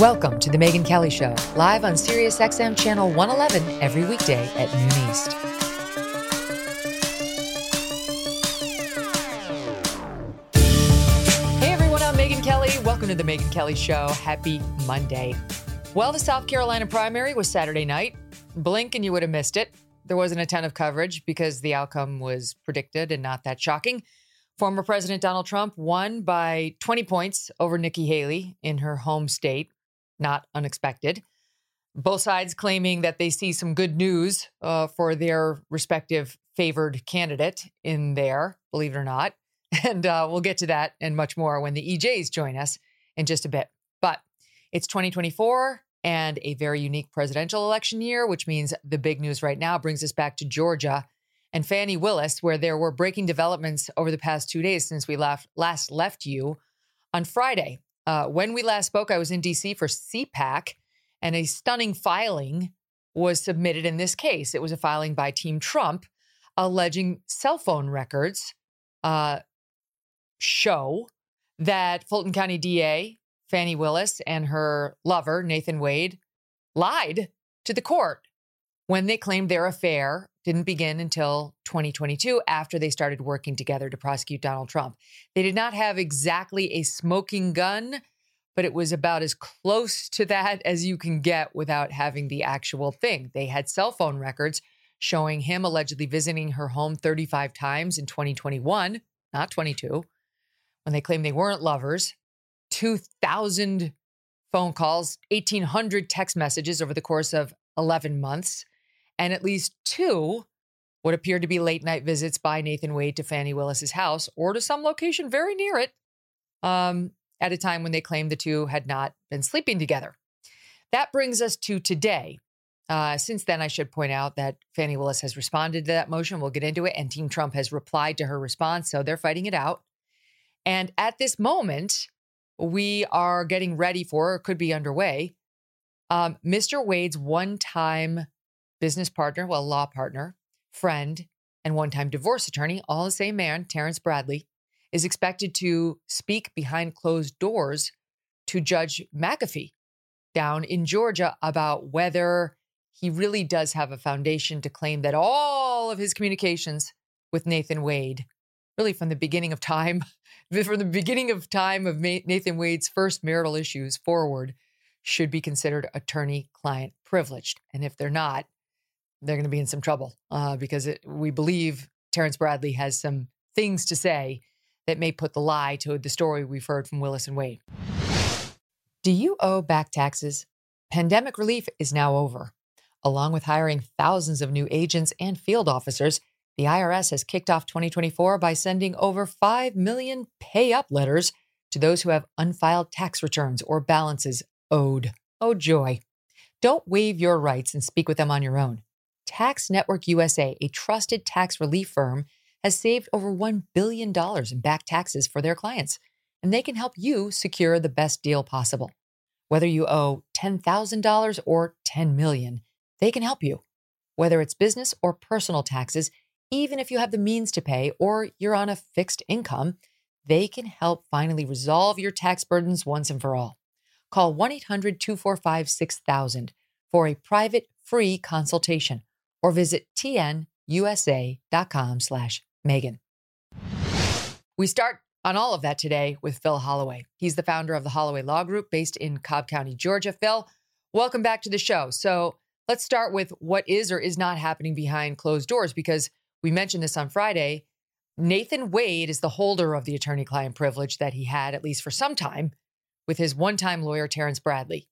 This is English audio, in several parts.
Welcome to the Megyn Kelly Show, live on SiriusXM Channel 111 every weekday at noon East. Hey everyone, I'm Megyn Kelly. Welcome to the Megyn Kelly Show. Happy Monday. Well, the South Carolina primary was Saturday night. Blink and you would have missed it. There wasn't a ton of coverage because the outcome was predicted and not that shocking. Former President Donald Trump won by 20 points over Nikki Haley in her home state. Not unexpected. Both sides claiming that they see some good news uh, for their respective favored candidate in there, believe it or not. And uh, we'll get to that and much more when the EJs join us in just a bit. But it's 2024 and a very unique presidential election year, which means the big news right now brings us back to Georgia and Fani Willis, where there were breaking developments over the past two days since we left, last left you on Friday. Uh, when we last spoke, I was in DC for CPAC, and a stunning filing was submitted in this case. It was a filing by Team Trump alleging cell phone records uh, show that Fulton County DA Fani Willis and her lover, Nathan Wade, lied to the court when they claimed their affair didn't begin until 2022 after they started working together to prosecute Donald Trump. They did not have exactly a smoking gun, but it was about as close to that as you can get without having the actual thing. They had cell phone records showing him allegedly visiting her home 35 times in 2021, not 22, when they claimed they weren't lovers. 2,000 phone calls, 1,800 text messages over the course of 11 months, and at least two what appeared to be late night visits by Nathan Wade to Fani Willis's house or to some location very near it um, at a time when they claimed the two had not been sleeping together. That brings us to today. Uh, since then, I should point out that Fani Willis has responded to that motion. We'll get into it. And Team Trump has replied to her response. So they're fighting it out. And at this moment, we are getting ready for, or could be underway, um, Mr. Wade's one time business partner, well, law partner, friend, and one time divorce attorney, all the same man, Terrence Bradley, is expected to speak behind closed doors to Judge McAfee down in Georgia about whether he really does have a foundation to claim that all of his communications with Nathan Wade, really from the beginning of time, from the beginning of time of Nathan Wade's first marital issues forward, should be considered attorney client privileged. And if they're not, they're going to be in some trouble uh, because it, we believe Terrence Bradley has some things to say that may put the lie to the story we've heard from Willis and Wade. Do you owe back taxes? Pandemic relief is now over. Along with hiring thousands of new agents and field officers, the IRS has kicked off 2024 by sending over 5 million pay up letters to those who have unfiled tax returns or balances owed. Oh, joy. Don't waive your rights and speak with them on your own. Tax Network USA, a trusted tax relief firm, has saved over $1 billion in back taxes for their clients, and they can help you secure the best deal possible. Whether you owe $10,000 or 10 million, they can help you. Whether it's business or personal taxes, even if you have the means to pay or you're on a fixed income, they can help finally resolve your tax burdens once and for all. Call 1 800 245 6000 for a private free consultation or visit tnusa.com slash Megyn. We start on all of that today with Phil Holloway. He's the founder of the Holloway Law Group based in Cobb County, Georgia. Phil, welcome back to the show. So let's start with what is or is not happening behind closed doors because we mentioned this on Friday. Nathan Wade is the holder of the attorney client privilege that he had, at least for some time, with his one time lawyer, Terrence Bradley.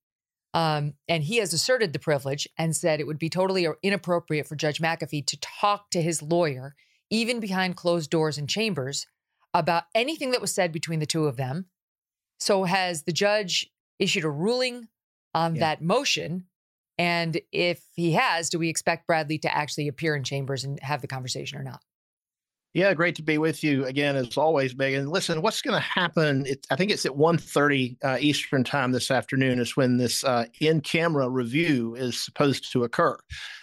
Um, and he has asserted the privilege and said it would be totally inappropriate for Judge McAfee to talk to his lawyer, even behind closed doors and chambers, about anything that was said between the two of them. So, has the judge issued a ruling on yeah. that motion? And if he has, do we expect Bradley to actually appear in chambers and have the conversation or not? Yeah, great to be with you again as always, Megyn. Listen, what's going to happen? It, I think it's at 1.30 uh, Eastern time this afternoon is when this uh, in-camera review is supposed to occur.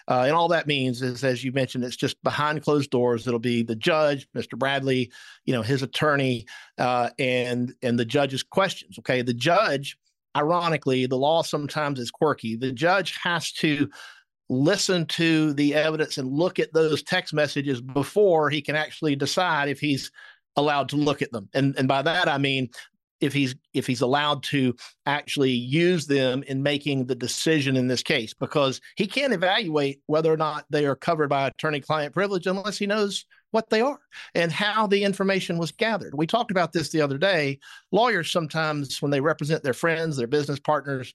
Uh, and all that means is, as you mentioned, it's just behind closed doors. It'll be the judge, Mr. Bradley, you know, his attorney, uh, and and the judge's questions. Okay, the judge. Ironically, the law sometimes is quirky. The judge has to listen to the evidence and look at those text messages before he can actually decide if he's allowed to look at them. And and by that I mean if he's if he's allowed to actually use them in making the decision in this case because he can't evaluate whether or not they are covered by attorney client privilege unless he knows what they are and how the information was gathered. We talked about this the other day. Lawyers sometimes when they represent their friends, their business partners,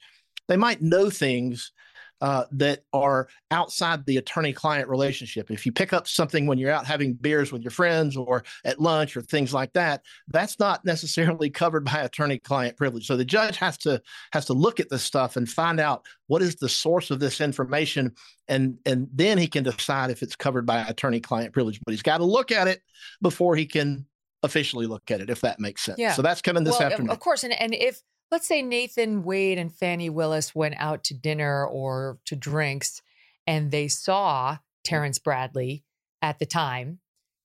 they might know things uh, that are outside the attorney client relationship. If you pick up something when you're out having beers with your friends or at lunch or things like that, that's not necessarily covered by attorney client privilege. So the judge has to has to look at this stuff and find out what is the source of this information and and then he can decide if it's covered by attorney client privilege but he's got to look at it before he can officially look at it if that makes sense. Yeah. So that's coming this well, afternoon. Of course and and if let's say Nathan Wade and Fani Willis went out to dinner or to drinks and they saw mm. Terrence Bradley at the time,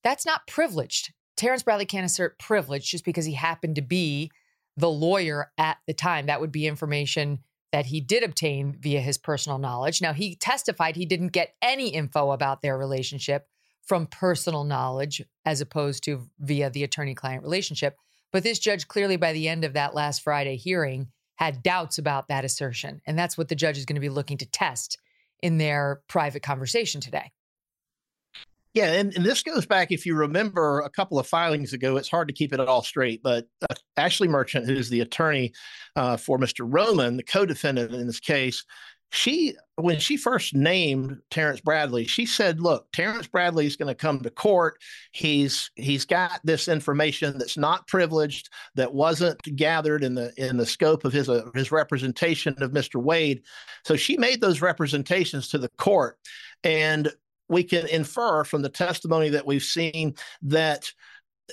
that's not privileged. Terrence Bradley can't assert privilege just because he happened to be the lawyer at the time. That would be information that he did obtain via his personal knowledge. Now, he testified he didn't get any info about their relationship from personal knowledge as opposed to via the attorney client relationship. But this judge clearly, by the end of that last Friday hearing, had doubts about that assertion. And that's what the judge is going to be looking to test in their private conversation today. Yeah, and, and, this goes back, if you remember a couple of filings ago, it's hard to keep it all straight, but uh, Ashley Merchant, who's the attorney uh, for Mr. Roman, the co defendant in this case, she when she first named Terrence Bradley, she said, "Look, Terrence Bradley is going to come to court. He's he's got this information that's not privileged, that wasn't gathered in the in the scope of his uh, his representation of Mr. Wade. So she made those representations to the court, and we can infer from the testimony that we've seen that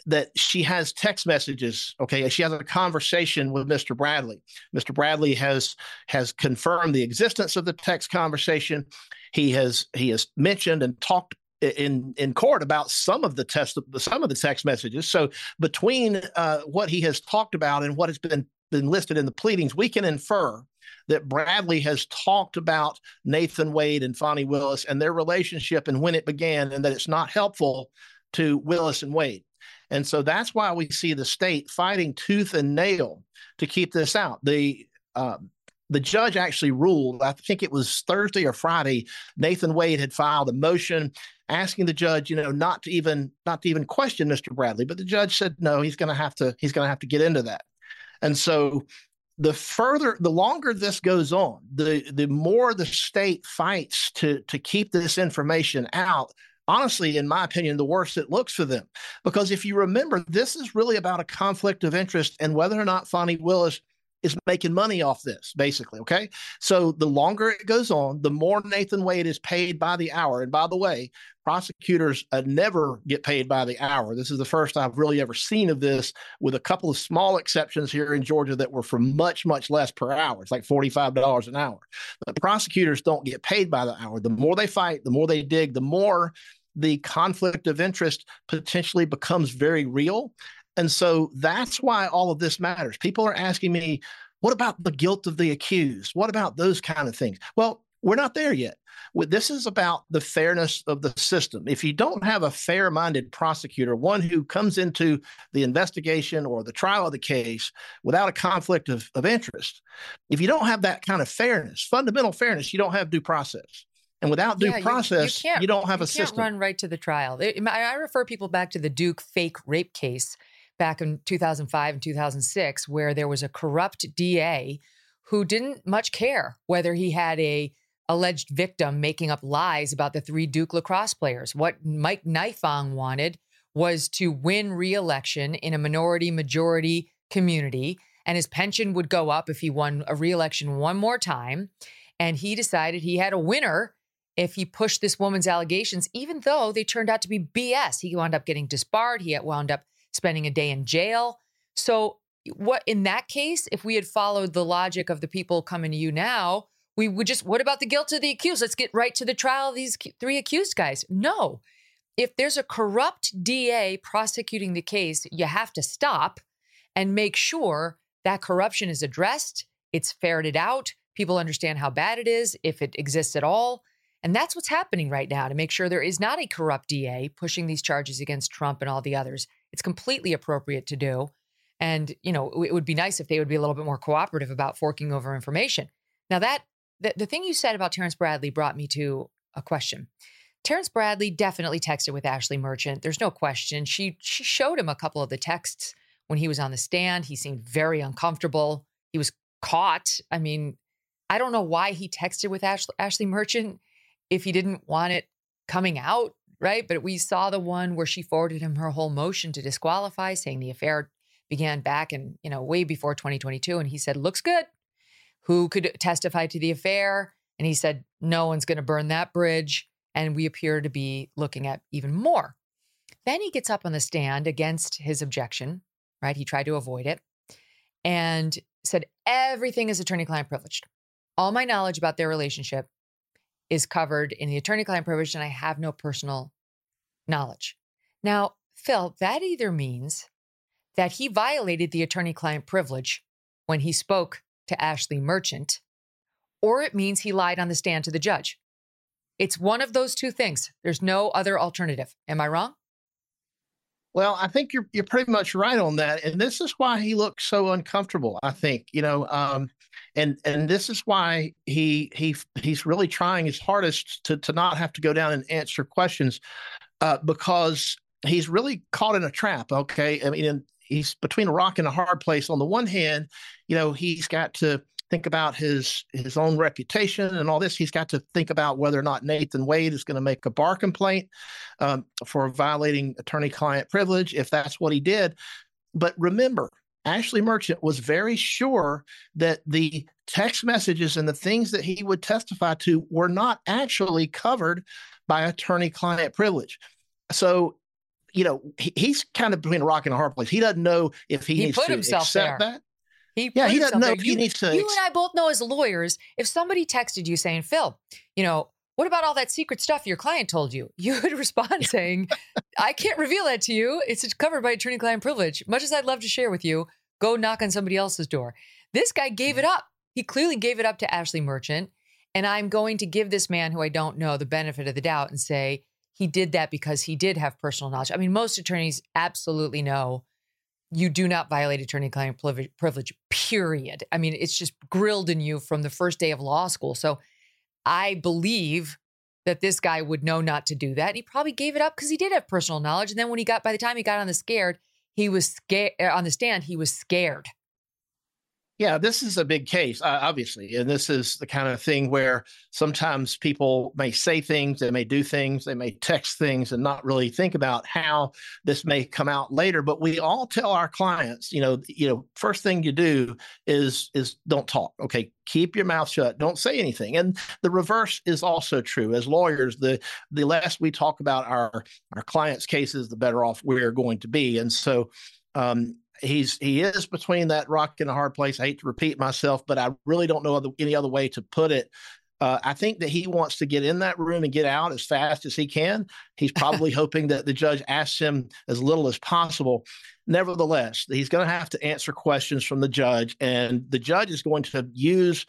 that she has text messages okay? She has a conversation with mr bradley. Mr bradley has has confirmed the existence of the text conversation. He has he has mentioned and talked in in court about some of the test some of the text messages. So between uh, what he has talked about and what has been been listed in the pleadings we can infer that Bradley has talked about Nathan Wade and Fani Willis and their relationship and when it began, and that it's not helpful to Willis and Wade. And so that's why we see the state fighting tooth and nail to keep this out. The uh, the judge actually ruled, I think it was Thursday or Friday, Nathan Wade had filed a motion asking the judge, you know, not to even not to even question Mr. Bradley, but the judge said no, he's going to have to he's going to have to get into that. And so the further the longer this goes on, the the more the state fights to to keep this information out, honestly, in my opinion, the worse it looks for them. Because if you remember, this is really about a conflict of interest and whether or not Fani Willis is making money off this, basically. Okay. So the longer it goes on, the more Nathan Wade is paid by the hour. And by the way, prosecutors uh, never get paid by the hour. This is the first I've really ever seen of this, with a couple of small exceptions here in Georgia that were for much, much less per hour. It's like $45 an hour. But prosecutors don't get paid by the hour. The more they fight, the more they dig, the more the conflict of interest potentially becomes very real. And so that's why all of this matters. People are asking me, what about the guilt of the accused? What about those kind of things? Well, We're not there yet. This is about the fairness of the system. If you don't have a fair minded prosecutor, one who comes into the investigation or the trial of the case without a conflict of, of interest, if you don't have that kind of fairness, fundamental fairness, you don't have due process. And without due yeah, process, you, you, you, don't have a system. run right to the trial. I refer people back to the Duke fake rape case back in 2005 and 2006, where there was a corrupt DA who didn't much care whether he had a alleged victim making up lies about the three Duke lacrosse players. What Mike Nifong wanted was to win re-election in a minority majority community and his pension would go up if he won a re-election one more time and he decided he had a winner if he pushed this woman's allegations even though they turned out to be BS. He wound up getting disbarred, he wound up spending a day in jail. So what in that case if we had followed the logic of the people coming to you now we would just, what about the guilt of the accused? Let's get right to the trial of these three accused guys. No. If there's a corrupt DA prosecuting the case, you have to stop and make sure that corruption is addressed, it's ferreted out, people understand how bad it is, if it exists at all. And that's what's happening right now to make sure there is not a corrupt DA pushing these charges against Trump and all the others. It's completely appropriate to do. And, you know, it would be nice if they would be a little bit more cooperative about forking over information. Now, that the, the thing you said about Terrence Bradley brought me to a question. Terrence Bradley definitely texted with Ashley Merchant. There's no question. She she showed him a couple of the texts when he was on the stand. He seemed very uncomfortable. He was caught. I mean, I don't know why he texted with Ashley, Ashley Merchant if he didn't want it coming out, right? But we saw the one where she forwarded him her whole motion to disqualify, saying the affair began back in, you know, way before 2022. And he said, looks good who could testify to the affair. And he said, no one's going to burn that bridge. And we appear to be looking at even more. Then he gets up on the stand against his objection, right? He tried to avoid it and said, everything is attorney client privileged. All my knowledge about their relationship is covered in the attorney client privilege, and I have no personal knowledge. Now, Phil, that either means that he violated the attorney client privilege when he spoke to Ashley Merchant, or it means he lied on the stand to the judge. It's one of those two things. There's no other alternative. Am I wrong? Well, I think you're you're pretty much right on that, and this is why he looks so uncomfortable. I think you know, um, and and this is why he he he's really trying his hardest to to not have to go down and answer questions, uh, because he's really caught in a trap. Okay, I mean, he's between a rock and a hard place. On the one hand, you know, he's got to think about his his own reputation and all this. He's got to think about whether or not Nathan Wade is going to make a bar complaint um, for violating attorney-client privilege if that's what he did. But remember, Ashley Merchant was very sure that the text messages and the things that he would testify to were not actually covered by attorney-client privilege. So you know, he's kind of between a rock and a hard place. He doesn't know if he, he needs put to himself accept there. that. He yeah, he doesn't know he you, needs to. You and I both know as lawyers, if somebody texted you saying, Phil, you know, what about all that secret stuff your client told you? You would respond saying, I can't reveal that to you. It's covered by attorney client privilege. Much as I'd love to share with you, go knock on somebody else's door. This guy gave it mm-hmm. up. He clearly gave it up to Ashley Merchant. And I'm going to give this man who I don't know the benefit of the doubt and say, he did that because he did have personal knowledge. I mean, most attorneys absolutely know you do not violate attorney client privilege, period. I mean, it's just grilled in you from the first day of law school. So I believe that this guy would know not to do that. And He probably gave it up because he did have personal knowledge. And then when he got, by the time he got on the scared, he was scared eh, on the stand, he was scared. Yeah, this is a big case, uh, obviously. And this is the kind of thing where sometimes people may say things, they may do things, they may text things and not really think about how this may come out later. But we all tell our clients, you know, you know, first thing you do is is don't talk. Okay. Keep your mouth shut. Don't say anything. And the reverse is also true. As lawyers, the the less we talk about our our clients' cases, the better off we're going to be. And so um, he's he is between that rock and a hard place. I hate to repeat myself, but I really don't know other, any other way to put it. Uh, I think that he wants to get in that room and get out as fast as he can. He's probably hoping that the judge asks him as little as possible. Nevertheless, he's going to have to answer questions from the judge, and the judge is going to use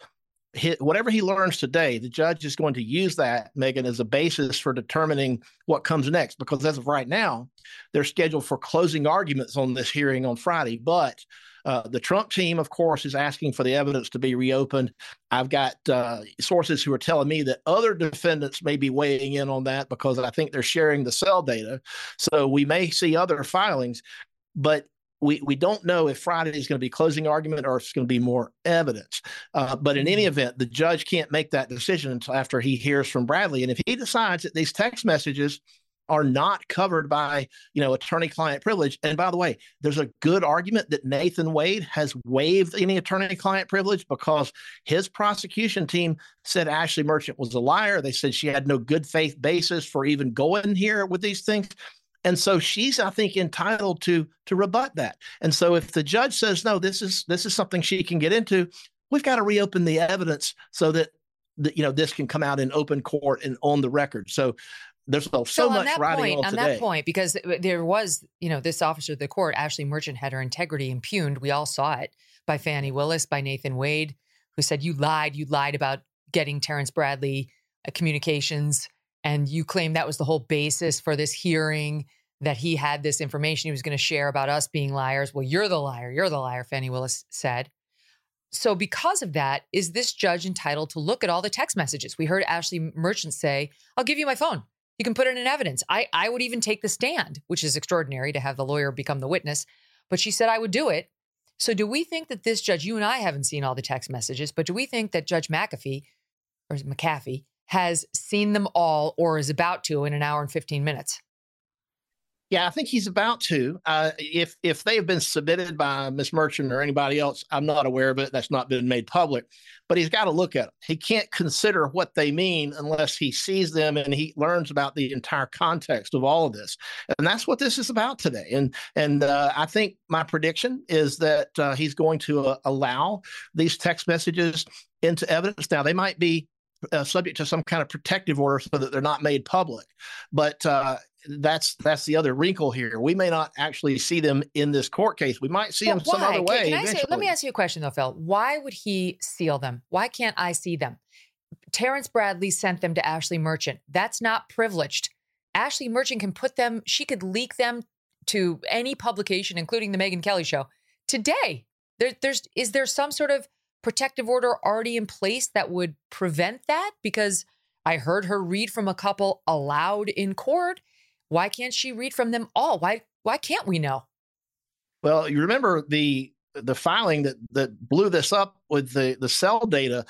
whatever he learns today, the judge is going to use that, Megyn, as a basis for determining what comes next. Because as of right now, they're scheduled for closing arguments on this hearing on Friday. But uh, the Trump team, of course, is asking for the evidence to be reopened. I've got uh, sources who are telling me that other defendants may be weighing in on that because I think they're sharing the cell data. So we may see other filings. But we we don't know if Friday is going to be closing argument or if it's going to be more evidence. Uh, but in any mm-hmm. event, the judge can't make that decision until after he hears from Bradley. And if he decides that these text messages are not covered by you know attorney-client privilege, and by the way, there's a good argument that Nathan Wade has waived any attorney-client privilege because his prosecution team said Ashley Merchant was a liar. They said she had no good faith basis for even going here with these things. And so she's, I think, entitled to to rebut that. And so if the judge says no, this is this is something she can get into, we've got to reopen the evidence so that, that you know this can come out in open court and on the record. So there's so, so much riding point, on, on that point because there was you know this officer of the court ashley merchant had her integrity impugned we all saw it by fani willis by nathan wade who said you lied you lied about getting terrence bradley uh, communications and you claim that was the whole basis for this hearing that he had this information he was going to share about us being liars. Well, you're the liar. You're the liar, Fani Willis said. So, because of that, is this judge entitled to look at all the text messages? We heard Ashley Merchant say, I'll give you my phone. You can put it in evidence. I, I would even take the stand, which is extraordinary to have the lawyer become the witness. But she said I would do it. So, do we think that this judge, you and I haven't seen all the text messages, but do we think that Judge McAfee or McAfee has seen them all or is about to in an hour and 15 minutes? Yeah, I think he's about to. Uh, if if they have been submitted by Miss Merchant or anybody else, I'm not aware of it. That's not been made public. But he's got to look at it. He can't consider what they mean unless he sees them and he learns about the entire context of all of this. And that's what this is about today. And and uh, I think my prediction is that uh, he's going to uh, allow these text messages into evidence. Now they might be uh, subject to some kind of protective order so that they're not made public. But uh, that's that's the other wrinkle here. We may not actually see them in this court case. We might see them some other way. Can, can say, let me ask you a question though, Phil. Why would he seal them? Why can't I see them? Terrence Bradley sent them to Ashley Merchant. That's not privileged. Ashley Merchant can put them, she could leak them to any publication, including the Megyn Kelly show, today. There, there's is there some sort of protective order already in place that would prevent that? Because I heard her read from a couple aloud in court why can't she read from them all? Why why can't we know? Well, you remember the the filing that that blew this up with the the cell data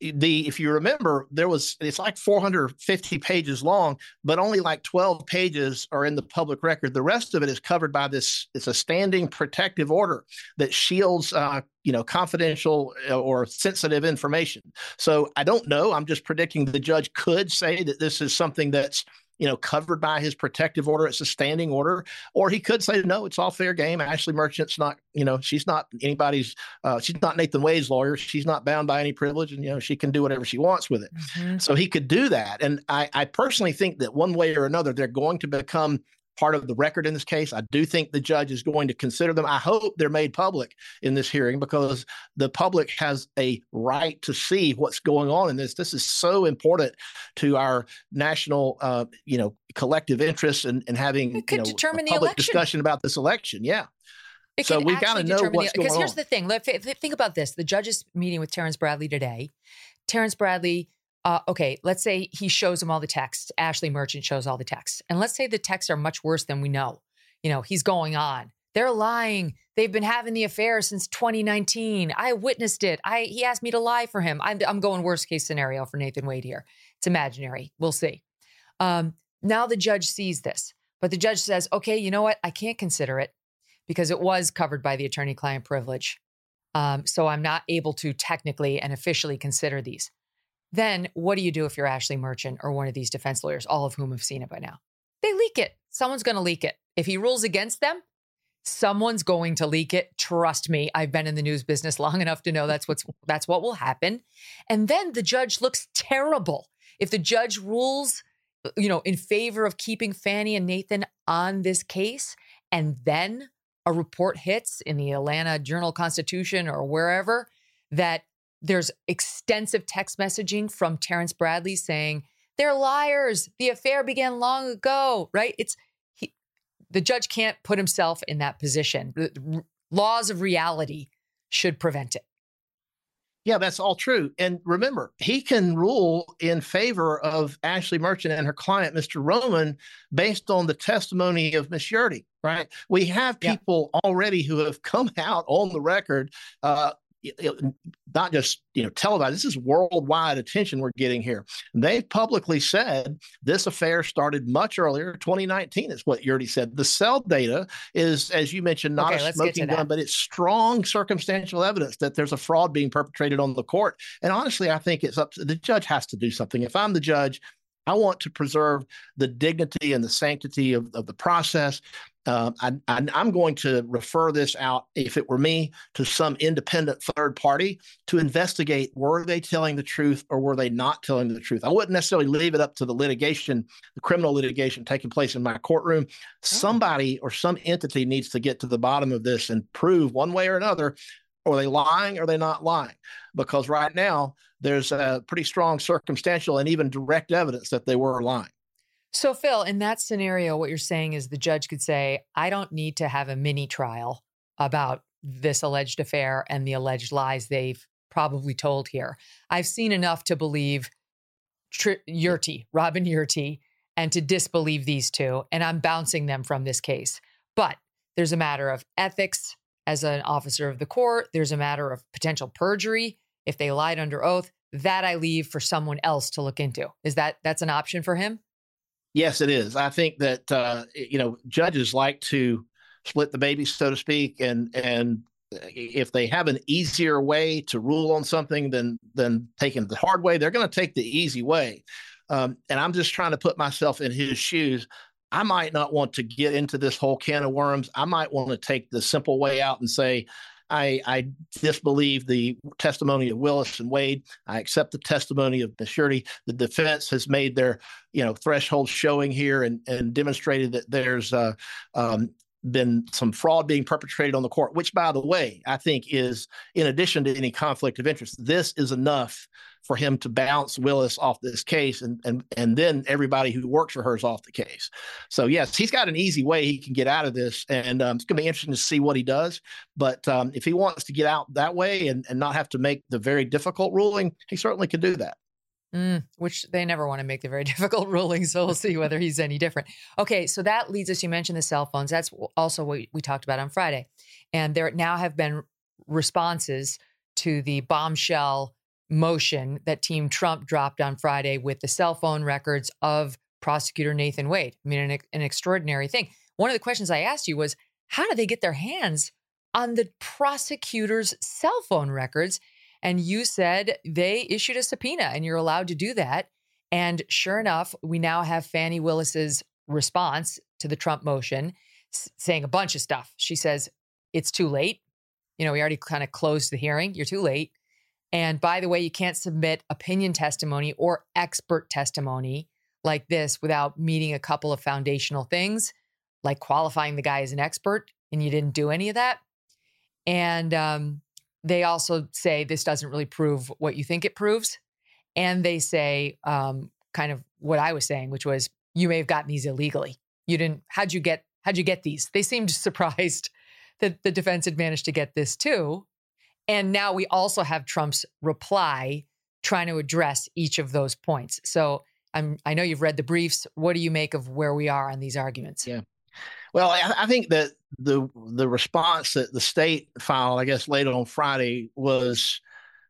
the if you remember there was it's like 450 pages long but only like 12 pages are in the public record the rest of it is covered by this it's a standing protective order that shields uh, you know confidential uh, or sensitive information so i don't know i'm just predicting the judge could say that this is something that's you know, covered by his protective order. It's a standing order. Or he could say, no, it's all fair game. Ashley Merchant's not, you know, she's not anybody's, uh, she's not Nathan Wade's lawyer. She's not bound by any privilege and, you know, she can do whatever she wants with it. Mm-hmm. So he could do that. And I, I personally think that one way or another, they're going to become part of the record in this case. I do think the judge is going to consider them. I hope they're made public in this hearing because the public has a right to see what's going on in this. This is so important to our national, uh, you know, collective interests and, and having you know, determine a public election. discussion about this election. Yeah. It so we got to know what's the, Because here's the thing. Think about this. The judge is meeting with Terrence Bradley today. Terrence Bradley uh, okay, let's say he shows him all the texts. Ashley Merchant shows all the texts. And let's say the texts are much worse than we know. You know, he's going on. They're lying. They've been having the affair since 2019. I witnessed it. I he asked me to lie for him. I'm, I'm going worst case scenario for Nathan Wade here. It's imaginary. We'll see. Um, now the judge sees this, but the judge says, okay, you know what? I can't consider it because it was covered by the attorney client privilege. Um, so I'm not able to technically and officially consider these. Then what do you do if you're Ashley Merchant or one of these defense lawyers, all of whom have seen it by now? They leak it. Someone's going to leak it. If he rules against them, someone's going to leak it. Trust me, I've been in the news business long enough to know that's what's that's what will happen. And then the judge looks terrible. If the judge rules, you know, in favor of keeping Fani and Nathan on this case, and then a report hits in the Atlanta Journal Constitution or wherever that there's extensive text messaging from Terrence Bradley saying they're liars. The affair began long ago, right? It's he, the judge can't put himself in that position. The laws of reality should prevent it. Yeah, that's all true. And remember, he can rule in favor of Ashley Merchant and her client, Mr. Roman, based on the testimony of Miss Yeartie, right? We have people yeah. already who have come out on the record uh, not just you know televised. This is worldwide attention we're getting here. They've publicly said this affair started much earlier. 2019 is what Yeartie said. The cell data is, as you mentioned, not okay, a smoking gun, but it's strong circumstantial evidence that there's a fraud being perpetrated on the court. And honestly, I think it's up to the judge has to do something. If I'm the judge, I want to preserve the dignity and the sanctity of, of the process. Uh, I, am going to refer this out, if it were me, to some independent third party to investigate were they telling the truth or were they not telling the truth. I wouldn't necessarily leave it up to the litigation, the criminal litigation taking place in my courtroom. Oh. Somebody or some entity needs to get to the bottom of this and prove one way or another are they lying or are they not lying? Because right now, there's a pretty strong circumstantial and even direct evidence that they were lying. So, Phil, in that scenario, what you're saying is the judge could say, I don't need to have a mini trial about this alleged affair and the alleged lies they've probably told here. I've seen enough to believe Tr- Yeartie, Robin Yeartie, and to disbelieve these two, and I'm bouncing them from this case. But there's a matter of ethics as an officer of the court, there's a matter of potential perjury if they lied under oath. That I leave for someone else to look into. Is that that's an option for him? Yes, it is. I think that uh, you know judges like to split the baby, so to speak, and and if they have an easier way to rule on something than than taking the hard way, they're going to take the easy way. Um, and I'm just trying to put myself in his shoes. I might not want to get into this whole can of worms. I might want to take the simple way out and say, I, I disbelieve the testimony of Willis and Wade. I accept the testimony of Shirty. The defense has made their, you know, threshold showing here and, and demonstrated that there's uh, um, been some fraud being perpetrated on the court, which, by the way, I think is in addition to any conflict of interest, this is enough for him to bounce Willis off this case, and and and then everybody who works for her is off the case. So yes, he's got an easy way he can get out of this, and um, it's going to be interesting to see what he does. But um, if he wants to get out that way and and not have to make the very difficult ruling, he certainly could do that. Mm, which they never want to make the very difficult ruling. So we'll see whether he's any different. Okay, so that leads us. You mentioned the cell phones. That's also what we talked about on Friday, and there now have been responses to the bombshell motion that Team Trump dropped on Friday with the cell phone records of prosecutor Nathan Wade. I mean, an, an extraordinary thing. One of the questions I asked you was, how do they get their hands on the prosecutor's cell phone records? And you said they issued a subpoena and you're allowed to do that. And sure enough, we now have Fani Willis's response to the Trump motion saying a bunch of stuff. She says, it's too late. You know, we already kind of closed the hearing. You're too late. And by the way, you can't submit opinion testimony or expert testimony like this without meeting a couple of foundational things, like qualifying the guy as an expert. And you didn't do any of that. And um, they also say this doesn't really prove what you think it proves. And they say um, kind of what I was saying, which was you may have gotten these illegally. You didn't, how'd you get, how'd you get these? They seemed surprised that the defense had managed to get this too. And now we also have Trump's reply trying to address each of those points. So I'm, I know you've read the briefs. What do you make of where we are on these arguments? Yeah. Well, I, I, think that the the response that the state filed, I guess, late on Friday was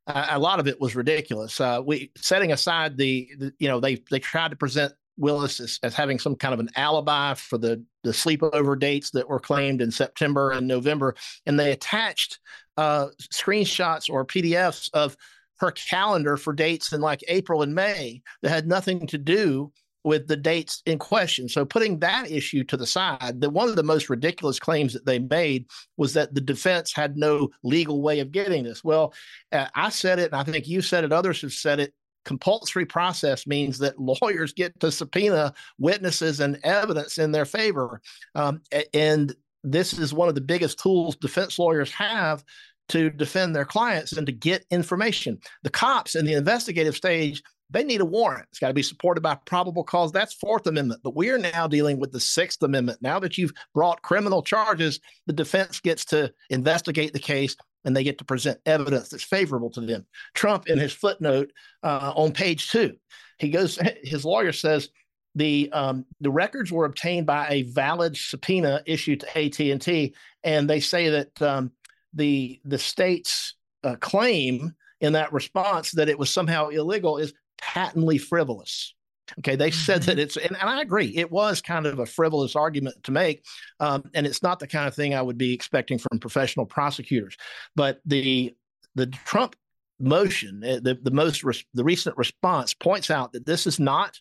uh, a lot of it was ridiculous. Uh, we setting aside the, the, you know they they tried to present Willis as, as, having some kind of an alibi for the the sleepover dates that were claimed in September and November, and they attached uh, screenshots or PDFs of her calendar for dates in like April and May that had nothing to do with the dates in question. So putting that issue to the side, that one of the most ridiculous claims that they made was that the defense had no legal way of getting this. Well, uh, I said it, and I think you said it, others have said it. Compulsory process means that lawyers get to subpoena witnesses and evidence in their favor. Um, and this is one of the biggest tools defense lawyers have to defend their clients and to get information. The cops in the investigative stage, they need a warrant. It's got to be supported by probable cause. That's Fourth Amendment. But we are now dealing with the Sixth Amendment. Now that you've brought criminal charges, the defense gets to investigate the case and they get to present evidence that's favorable to them. Trump, in his footnote uh, on page two, he goes. His lawyer says the um, the records were obtained by a valid subpoena issued to AT and T, and they say that um, the the state's uh, claim in that response that it was somehow illegal is patently frivolous. Okay, they said that mm-hmm. it's, and, and, I agree, it was kind of a frivolous argument to make, um, and it's not the kind of thing I would be expecting from professional prosecutors. But the the Trump motion, eh, the the most res- the recent response points out that this is not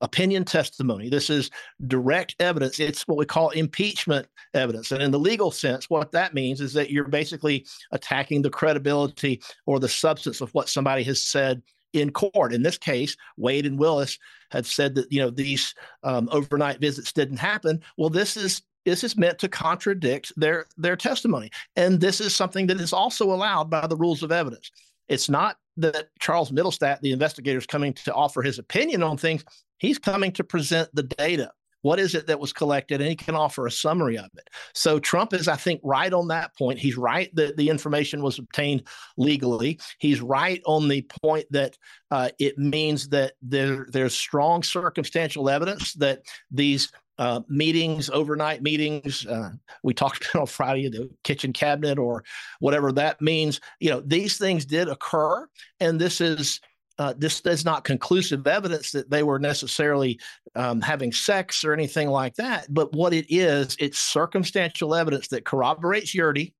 opinion testimony. This is direct evidence. It's what we call impeachment evidence. And in the legal sense, what that means is that you're basically attacking the credibility or the substance of what somebody has said in court. In this case, Wade and Willis had said that you know these um, overnight visits didn't happen. Well, this is this is meant to contradict their their testimony, and this is something that is also allowed by the rules of evidence. It's not that Charles Mittelstadt, the investigator, is coming to offer his opinion on things. He's coming to present the data. What is it that was collected? And he can offer a summary of it. So Trump is, I think, right on that point. He's right that the information was obtained legally. He's right on the point that uh, it means that there, there's strong circumstantial evidence that these uh, meetings, overnight meetings. Uh, we talked about on Friday, the kitchen cabinet or whatever that means. You know, these things did occur, and this is uh, this is not conclusive evidence that they were necessarily um, having sex or anything like that. But what it is, it's circumstantial evidence that corroborates Yeartie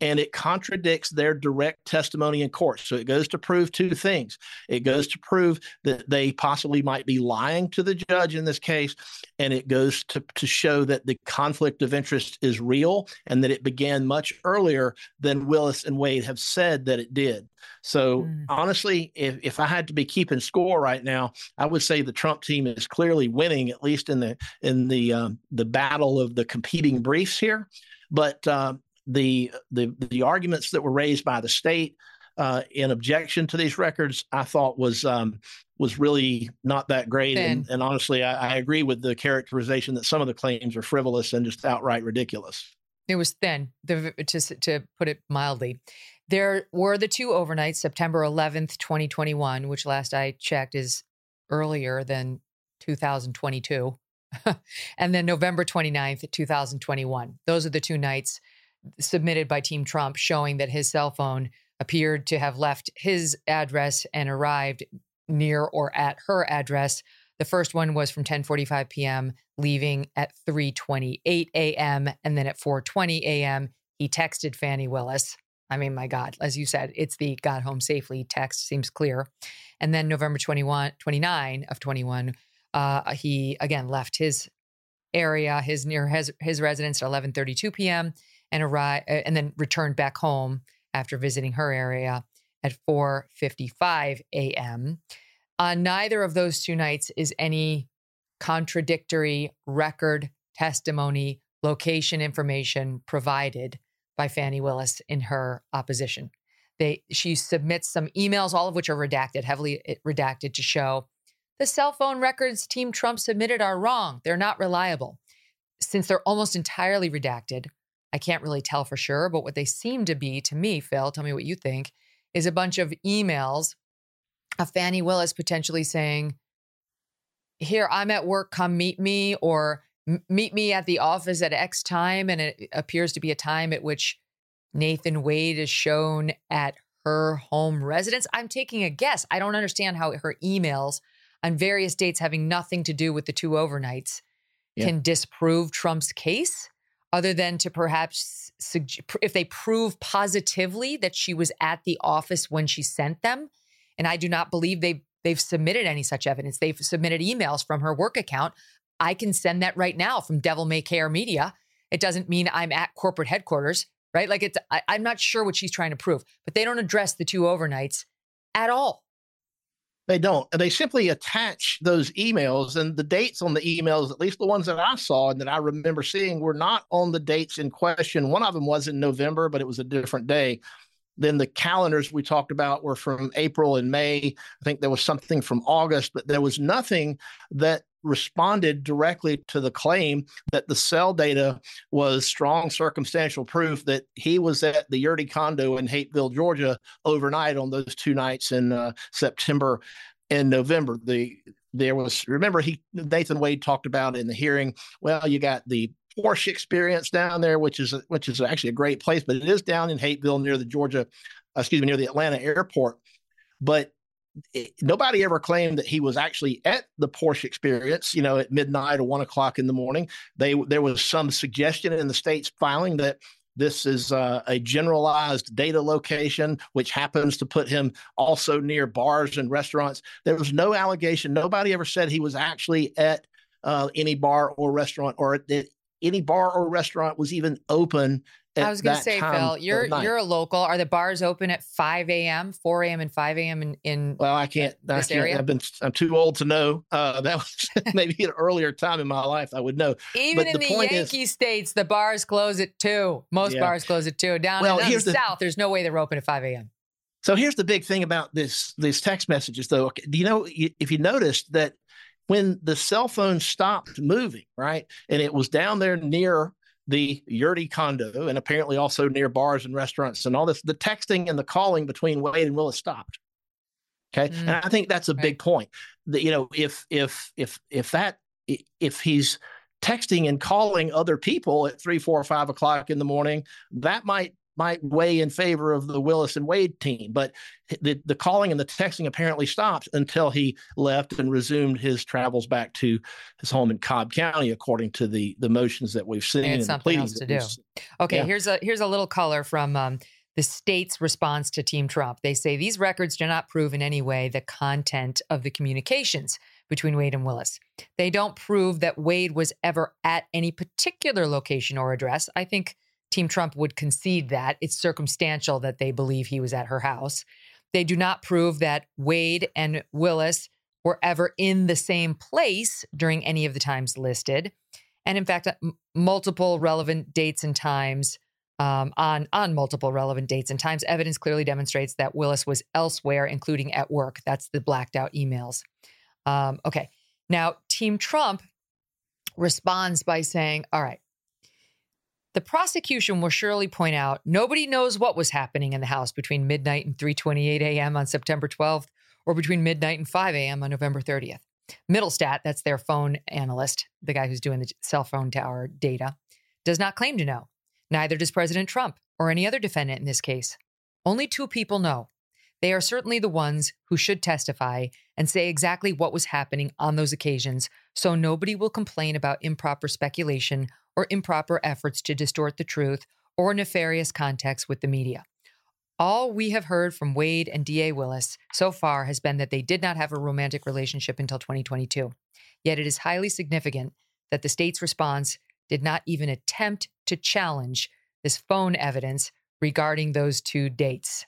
and it contradicts their direct testimony in court. So it goes to prove two things. It goes to prove that they possibly might be lying to the judge in this case, and it goes to, to show that the conflict of interest is real and that it began much earlier than Willis and Wade have said that it did. So mm. honestly, if, if I had to be keeping score right now, I would say the Trump team is clearly winning, at least in the in the um, the battle of the competing briefs here. But um, the the the arguments that were raised by the state uh, in objection to these records, I thought was um, was really not that great. And, and, honestly, I, I, agree with the characterization that some of the claims are frivolous and just outright ridiculous. It was thin, to to put it mildly. There were the two overnights, September 11th, 2021, which last I checked is earlier than 2022, and then November 29th, 2021. Those are the two nights submitted by Team Trump showing that his cell phone appeared to have left his address and arrived near or at her address. The first one was from 10:45 p.m., leaving at 3:28 a.m., and then at 4:20 a.m. he texted Fani Willis. I mean, my God, as you said, it's the got home safely text seems clear. And then November 21, 29 of 21, uh, he again left his area, his near his, his residence at 11:32 p.m and arrive and then returned back home after visiting her area at 4:55 a.m. On neither of those two nights is any contradictory record, testimony, location information provided by Fani Willis in her opposition. They she submits some emails, all of which are redacted, heavily eh, redacted, to show the cell phone records Team Trump submitted are wrong. They're not reliable. Since they're almost entirely redacted, I can't really tell for sure, but what they seem to be to me, Phil, tell me what you think, is a bunch of emails of Fani Willis potentially saying, Here, I'm at work, come meet me, or meet me at the office at X time. And it appears to be a time at which Nathan Wade is shown at her home residence. I'm taking a guess. I don't understand how her emails on various dates having nothing to do with the two overnights yeah. can disprove Trump's case other than to perhaps suggest, if they prove positively that she was at the office when she sent them. And i do not believe they've they've submitted any such evidence. They've submitted emails from her work account. I can send that right now from devil may care media. It doesn't mean i'm at corporate headquarters right? Like it's I, i'm not sure what she's trying to prove but they don't address the two overnights at all they don't. They simply attach those emails, and the dates on the emails, at least the ones that I saw and that I remember seeing, were not on the dates in question. One of them was in November, but it was a different day. Then the calendars we talked about were from April and May. I think there was something from August, but there was nothing that responded directly to the claim that the cell data was strong circumstantial proof that he was at the Yeartie condo in Hapeville, Georgia overnight on those two nights in uh, September and November. The there was remember he Nathan Wade talked about in the hearing. Well, you got the Porsche experience down there, which is which is actually a great place, but it is down in Hapeville near the Georgia, excuse me, near the Atlanta airport. But it, nobody ever claimed that he was actually at the Porsche experience, you know, at midnight or one o'clock in the morning. They there was some suggestion in the state's filing that this is uh, a generalized data location, which happens to put him also near bars and restaurants. There was no allegation. Nobody ever said he was actually at uh, any bar or restaurant or that any bar or restaurant was even open I was going to say, Phil, you're you're a local. Are the bars open at 5 a.m., 4 a.m., and 5 a.m. in, in well, I can't. I can't, area? I've been. I'm too old to know. Uh, that was maybe an earlier time in my life. I would know. Even but in the, the Yankee is, states, the bars close at two. Most Yeah. bars close at two. Down, Well, here's the the- south, there's no way they're open at 5 a.m. So here's the big thing about this these text messages, though. Do you know if you noticed that when the cell phone stopped moving, right, and it was down there near the Yeartie condo, and apparently also near bars and restaurants and all this, the texting and the calling between Wade and Willis stopped. Okay, Mm, and I think that's a right. big point. That you know, if if if if that if he's texting and calling other people at three, four, five o'clock in the morning, that might might weigh in favor of the Willis and Wade team. But the, the calling and the texting apparently stopped until he left and resumed his travels back to his home in Cobb County, according to the the motions that we've seen. And something else pleadings to do. Okay, Yeah. here's a here's a little color from um, the state's response to Team Trump. They say these records do not prove in any way the content of the communications between Wade and Willis. They don't prove that Wade was ever at any particular location or address. I think Team Trump would concede that it's circumstantial that they believe he was at her house. They do not prove that Wade and Willis were ever in the same place during any of the times listed. And in fact, m- multiple relevant dates and times um, on on multiple relevant dates and times, evidence clearly demonstrates that Willis was elsewhere, including at work. That's the blacked out emails. Um, okay, now Team Trump responds by saying, "All right." The prosecution will surely point out nobody knows what was happening in the house between midnight and 3:28 a.m. on September 12th or between midnight and 5 a.m. on November 30th. Mittelstadt, that's their phone analyst, the guy who's doing the cell phone tower data, does not claim to know. Neither does President Trump or any other defendant in this case. Only two people know. They are certainly the ones who should testify and say exactly what was happening on those occasions so nobody will complain about improper speculation or improper efforts to distort the truth or nefarious contacts with the media. All we have heard from Wade and DA Willis so far has been that they did not have a romantic relationship until 2022. Yet it is highly significant that the state's response did not even attempt to challenge this phone evidence regarding those two dates.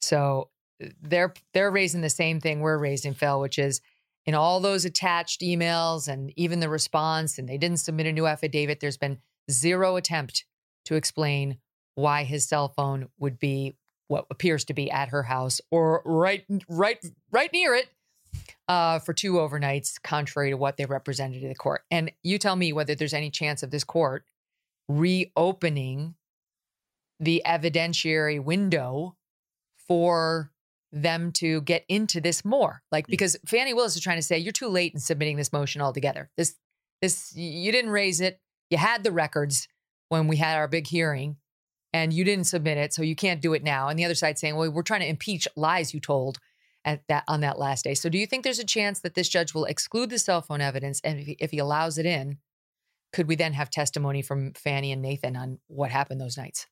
So uh, they're they're raising the same thing we're raising, Phil, which is in all those attached emails and even the response, and they didn't submit a new affidavit. There's been zero attempt to explain why his cell phone would be what appears to be at her house or right right right near it uh, for two overnights, contrary to what they represented to the court. And you tell me whether there's any chance of this court reopening the evidentiary window for them to get into this more. Like mm. because Fani Willis is trying to say you're too late in submitting this motion altogether. This this you didn't raise it. You had the records when we had our big hearing and you didn't submit it, so you can't do it now. And the other side saying, "Well, we're trying to impeach lies you told at that on that last day." So do you think there's a chance that this judge will exclude the cell phone evidence and if he, if he allows it in, could we then have testimony from Fani and Nathan on what happened those nights?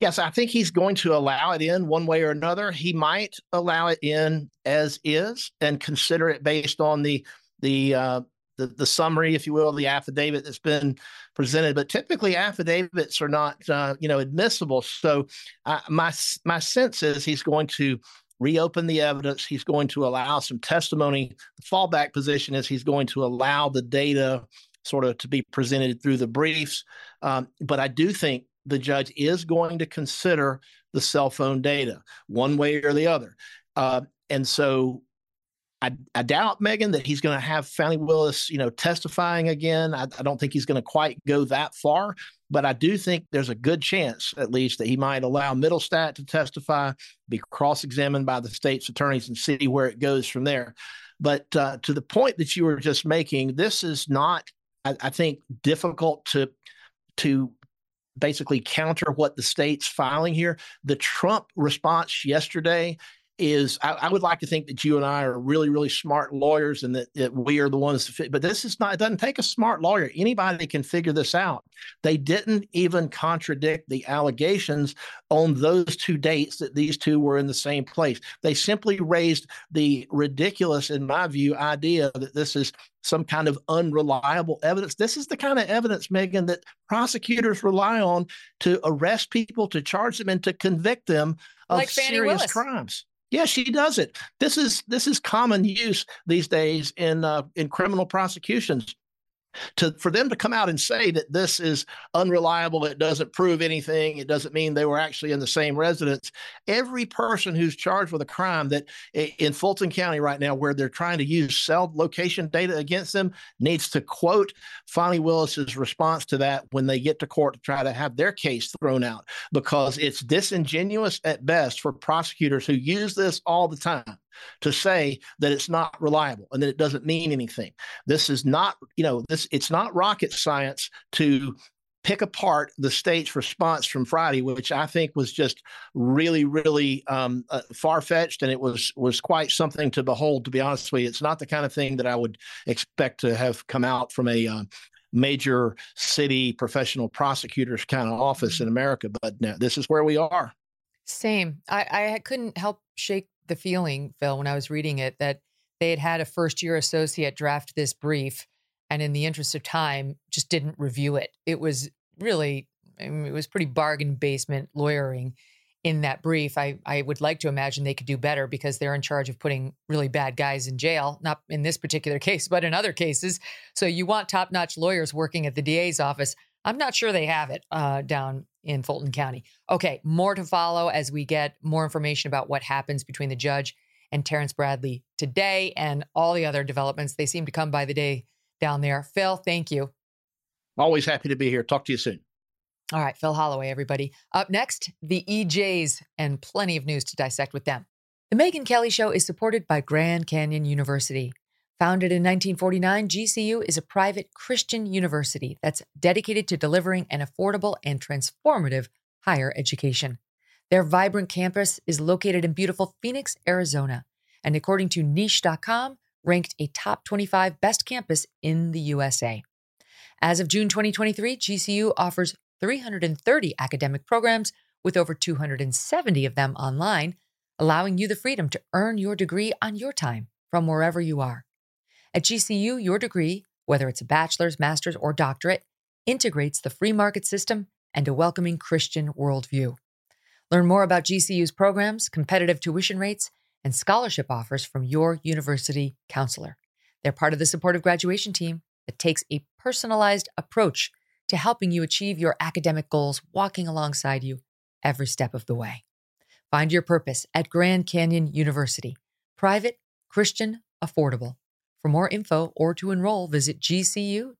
Yes, I think he's going to allow it in one way or another. He might allow it in as is and consider it based on the the uh, the, the summary, if you will, the affidavit that's been presented. But typically, affidavits are not uh, you know admissible. So uh, my my sense is he's going to reopen the evidence. He's going to allow some testimony. The fallback position is he's going to allow the data sort of to be presented through the briefs. Um, but I do think the judge is going to consider the cell phone data, one way or the other. Uh, and so I, I, doubt Megyn that he's going to have Fani Willis, you know, testifying again. I, I don't think he's going to quite go that far, but I do think there's a good chance, at least, that he might allow Mittelstadt to testify, be cross-examined by the state's attorneys, and see where it goes from there. But uh, to the point that you were just making, this is not, I, I think, difficult to to basically counter what the state's filing here. The Trump response yesterday is I, I, would like to think that you and I are really, really smart lawyers and that, that we are the ones to fit, but this is not, it doesn't take a smart lawyer. Anybody can figure this out. They didn't even contradict the allegations on those two dates that these two were in the same place. They simply raised the ridiculous, in my view, idea that this is some kind of unreliable evidence. This is the kind of evidence, Megyn, that prosecutors rely on to arrest people, to charge them, and to convict them of like serious crimes. Yeah, she does it. This is this is common use these days in uh, in criminal prosecutions to for them to come out and say that this is unreliable it doesn't prove anything it doesn't mean they were actually in the same residence. Every person who's charged with a crime that in fulton county right now where they're trying to use cell location data against them needs to quote Fani Willis's response to that when they get to court to try to have their case thrown out because it's disingenuous at best for prosecutors who use this all the time to say that it's not reliable and that it doesn't mean anything. This is not, you know, this it's not rocket science to pick apart the state's response from Friday, which I think was just really, really um, uh, far fetched, and it was was quite something to behold. To be honest with you, it's not the kind of thing that I would expect to have come out from a uh, major city professional prosecutor's kind of office in America. But now, this is where we are. Same. I, I couldn't help shake the feeling, Phil, when I was reading it, that they had had a first year associate draft this brief and in the interest of time just didn't review it. It was really, I mean, it was pretty bargain basement lawyering in that brief. I, I would like to imagine they could do better because they're in charge of putting really bad guys in jail, not in this particular case, but in other cases. So you want top notch lawyers working at the DA's office. I'm not sure they have it uh, down in Fulton County. Okay, more to follow as we get more information about what happens between the judge and Terrence Bradley today and all the other developments. They seem to come by the day down there. Phil, thank you. Always happy to be here. Talk to you soon. All right, Phil Holloway, everybody. Up next, the EJs and plenty of news to dissect with them. The Megyn Kelly Show is supported by Grand Canyon University. Founded in 1949, GCU is a private Christian university that's dedicated to delivering an affordable and transformative higher education. Their vibrant campus is located in beautiful Phoenix, Arizona, and according to niche.com, ranked a top 25 best campus in the USA. As of June 2023, GCU offers 330 academic programs with over 270 of them online, allowing you the freedom to earn your degree on your time from wherever you are. At GCU, your degree, whether it's a bachelor's, master's, or doctorate, integrates the free market system and a welcoming Christian worldview. Learn more about GCU's programs, competitive tuition rates, and scholarship offers from your university counselor. They're part of the supportive graduation team that takes a personalized approach to helping you achieve your academic goals, walking alongside you every step of the way. Find your purpose at Grand Canyon University. Private, Christian, affordable. For more info or to enroll, visit gcu.edu.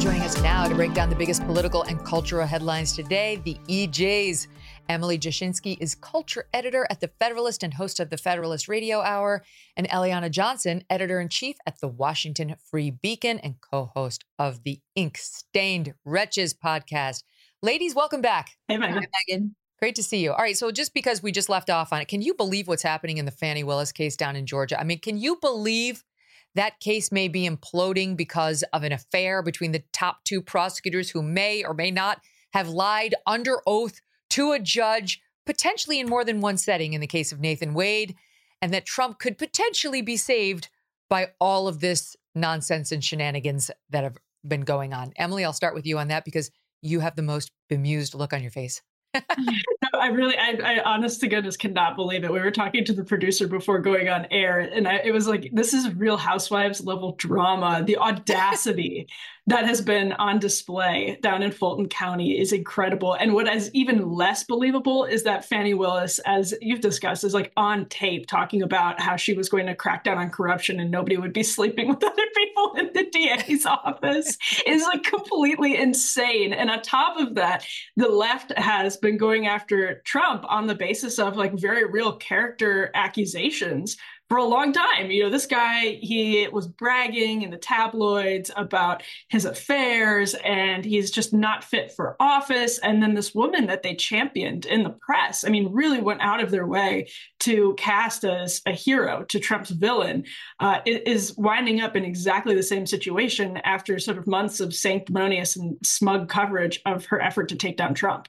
Joining us now to break down the biggest political and cultural headlines today, the EJs. Emily Jashinsky is culture editor at The Federalist and host of the Federalist Radio Hour, and Eliana Johnson, editor in chief at the Washington Free Beacon and co host of the Ink Stained Wretches podcast. Ladies, welcome back. Hey, Megyn. Hi, Megyn. Great to see you. All right. So, just because we just left off on it, can you believe what's happening in the Fani Willis case down in Georgia? I mean, can you believe that case may be imploding because of an affair between the top two prosecutors who may or may not have lied under oath to a judge, potentially in more than one setting in the case of Nathan Wade, and that Trump could potentially be saved by all of this nonsense and shenanigans that have been going on? Emily, I'll start with you on that because you have the most bemused look on your face. I really, I, I, honest to goodness cannot believe it. We were talking to the producer before going on air, and I, it was like, this is Real Housewives level drama. The audacity that has been on display down in Fulton County is incredible. And what is even less believable is that Fani Willis, as you've discussed, is like on tape talking about how she was going to crack down on corruption and nobody would be sleeping with other people in the DA's office is like completely insane. And on top of that, the left has been going after Trump on the basis of like very real character accusations for a long time. You know, this guy, he was bragging in the tabloids about his affairs and he's just not fit for office. And then this woman that they championed in the press, I mean, really went out of their way to cast as a hero to Trump's villain, uh, is winding up in exactly the same situation after sort of months of sanctimonious and smug coverage of her effort to take down Trump.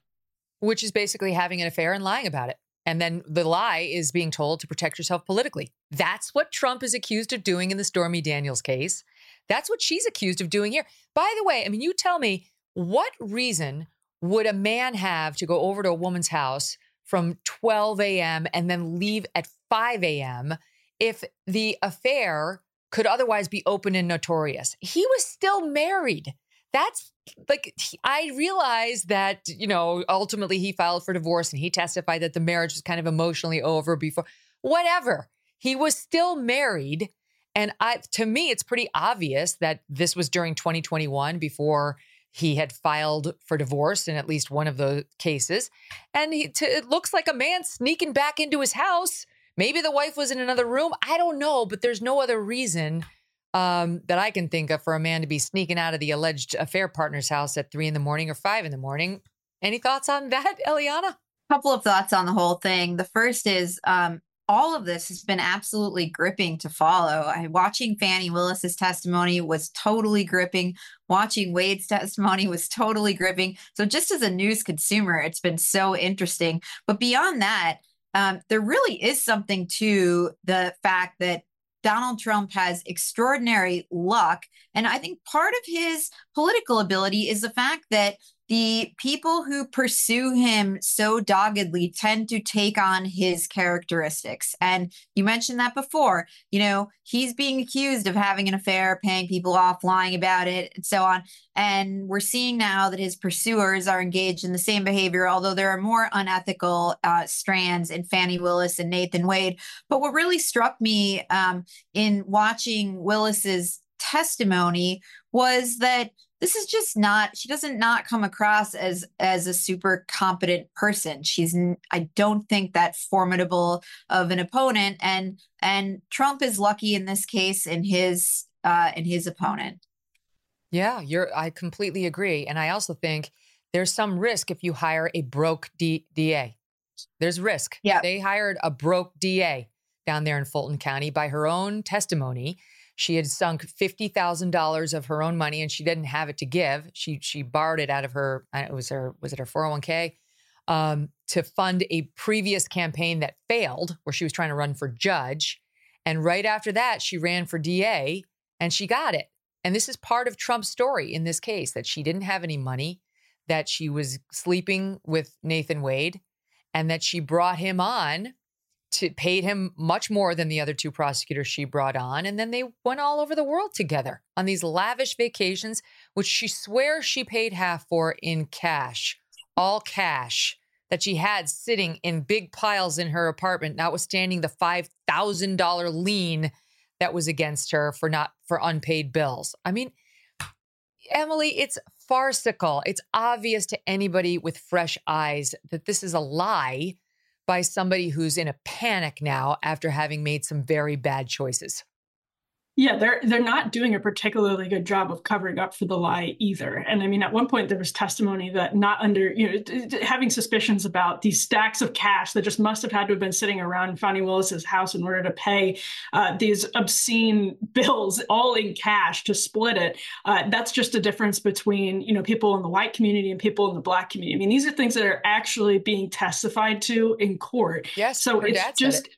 Which is basically having an affair and lying about it. And then the lie is being told to protect yourself politically. That's what Trump is accused of doing in the Stormy Daniels case. That's what she's accused of doing here. By the way, I mean, you tell me what reason would a man have to go over to a woman's house from 12 a.m. and then leave at 5 a.m. if the affair could otherwise be open and notorious? He was still married. That's like I realized that you know ultimately he filed for divorce and he testified that the marriage was kind of emotionally over before whatever. He was still married and I to me it's pretty obvious that this was during 2021 before he had filed for divorce in at least one of the cases. And he, t- it looks like a man sneaking back into his house. Maybe the wife was in another room. I don't know but there's no other reason um, that I can think of for a man to be sneaking out of the alleged affair partner's house at three in the morning or five in the morning. Any thoughts on that, Eliana? couple of thoughts on the whole thing. The first is um, all of this has been absolutely gripping to follow. I, watching Fani Willis's testimony was totally gripping. Watching Wade's testimony was totally gripping. So just as a news consumer, it's been so interesting. But beyond that, um, there really is something to the fact that Donald Trump has extraordinary luck. And I think part of his political ability is the fact that the people who pursue him so doggedly tend to take on his characteristics. And you mentioned that before. You know, he's being accused of having an affair, paying people off, lying about it, and so on. And we're seeing now that his pursuers are engaged in the same behavior, although there are more unethical uh, strands in Fani Willis and Nathan Wade. But what really struck me um, in watching Willis's testimony was that this is just not she doesn't not come across as as a super competent person. She's i don't think that formidable of an opponent and and trump is lucky in this case in his uh in his opponent. Yeah you're i completely agree and i also think there's some risk if you hire a broke D- da there's risk. Yeah. They hired a broke da down there in fulton county by her own testimony she had sunk $50,000 of her own money and she didn't have it to give. She she borrowed it out of her uh, it was her was it her 401k um, to fund a previous campaign that failed where she was trying to run for judge. And right after that, she ran for DA and she got it. And this is part of Trump's story in this case that she didn't have any money, that she was sleeping with Nathan Wade, and that she brought him on to paid him much more than the other two prosecutors she brought on and then they went all over the world together on these lavish vacations which she swears she paid half for in cash all cash that she had sitting in big piles in her apartment notwithstanding the $5000 lien that was against her for not for unpaid bills. I mean emily it's farcical. It's obvious to anybody with fresh eyes that this is a lie by somebody who's in a panic now after having made some very bad choices. Yeah, they're they're not doing a particularly good job of covering up for the lie either. And I mean, at one point there was testimony that not under you know having suspicions about these stacks of cash that just must have had to have been sitting around Fani Willis's house in order to pay uh, these obscene bills all in cash to split it. Uh, that's just a difference between you know people in the white community and people in the black community. I mean, these are things that are actually being testified to in court. Yes, so it's just. It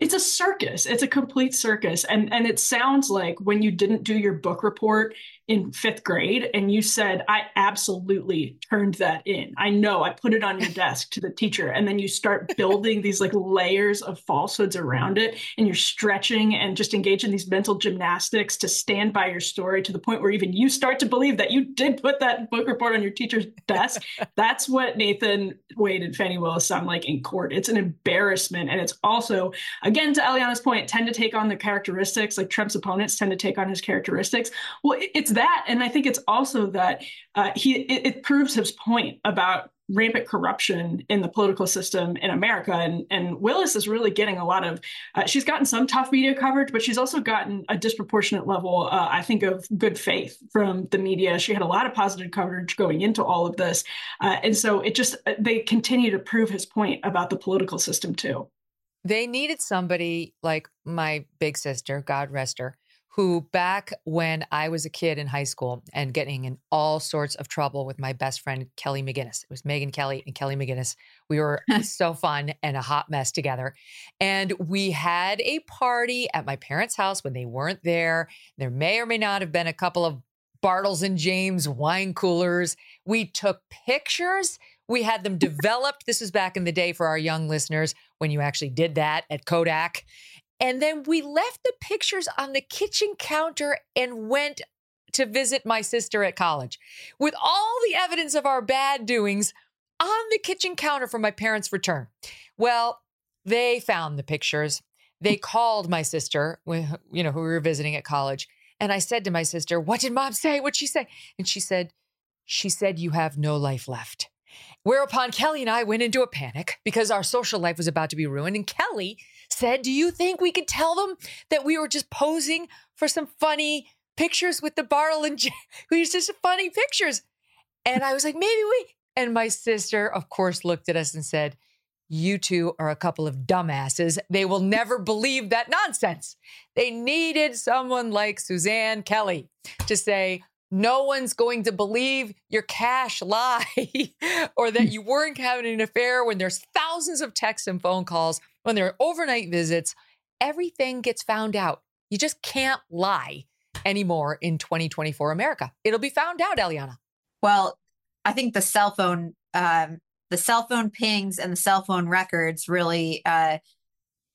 it's a circus. It's a complete circus. And and it sounds like when you didn't do your book report in fifth grade and you said, I absolutely turned that in. I know I put it on your desk to the teacher. And then you start building these like layers of falsehoods around it and you're stretching and just engage in these mental gymnastics to stand by your story to the point where even you start to believe that you did put that book report on your teacher's desk. That's what Nathan Wade and Fani Willis sound like in court. It's an embarrassment. And it's also, again, to Eliana's point, tend to take on the characteristics like Trump's opponents tend to take on his characteristics. Well, it's that, and I think it's also that uh, he it, it, proves his point about rampant corruption in the political system in America. And and Willis is really getting a lot of. Uh, she's gotten some tough media coverage, but she's also gotten a disproportionate level, uh, I think, of good faith from the media. She had a lot of positive coverage going into all of this, uh, and so it just uh, they continue to prove his point about the political system too. They needed somebody like my big sister, God rest her, who back when I was a kid in high school and getting in all sorts of trouble with my best friend Kelly McGinnis. It was Megyn Kelly and Kelly McGinnis. We were so fun and a hot mess together. And we had a party at my parents' house when they weren't there. There may or may not have been a couple of Bartles and James wine coolers. We took pictures. We had them developed. This was back in the day for our young listeners when you actually did that at Kodak. And then we left the pictures on the kitchen counter and went to visit my sister at college with all the evidence of our bad doings on the kitchen counter for my parents' return. Well, they found the pictures. They called my sister, you know, who we were visiting at college. And I said to my sister, What did mom say? What'd she say? And she said, She said, You have no life left. Whereupon Kelly and I went into a panic because our social life was about to be ruined. And Kelly said, Do you think we could tell them that we were just posing for some funny pictures with the Bartle and we was just funny pictures? And I was like, Maybe we. And my sister, of course, looked at us and said, You two are a couple of dumbasses. They will never believe that nonsense. They needed someone like Suzanne Kelly to say, no one's going to believe your cash lie or that you weren't having an affair when there's thousands of texts and phone calls, when there are overnight visits. Everything gets found out. You just can't lie anymore in 2024 America. It'll be found out, Eliana. Well, I think the cell phone, um, the cell phone pings and the cell phone records really uh,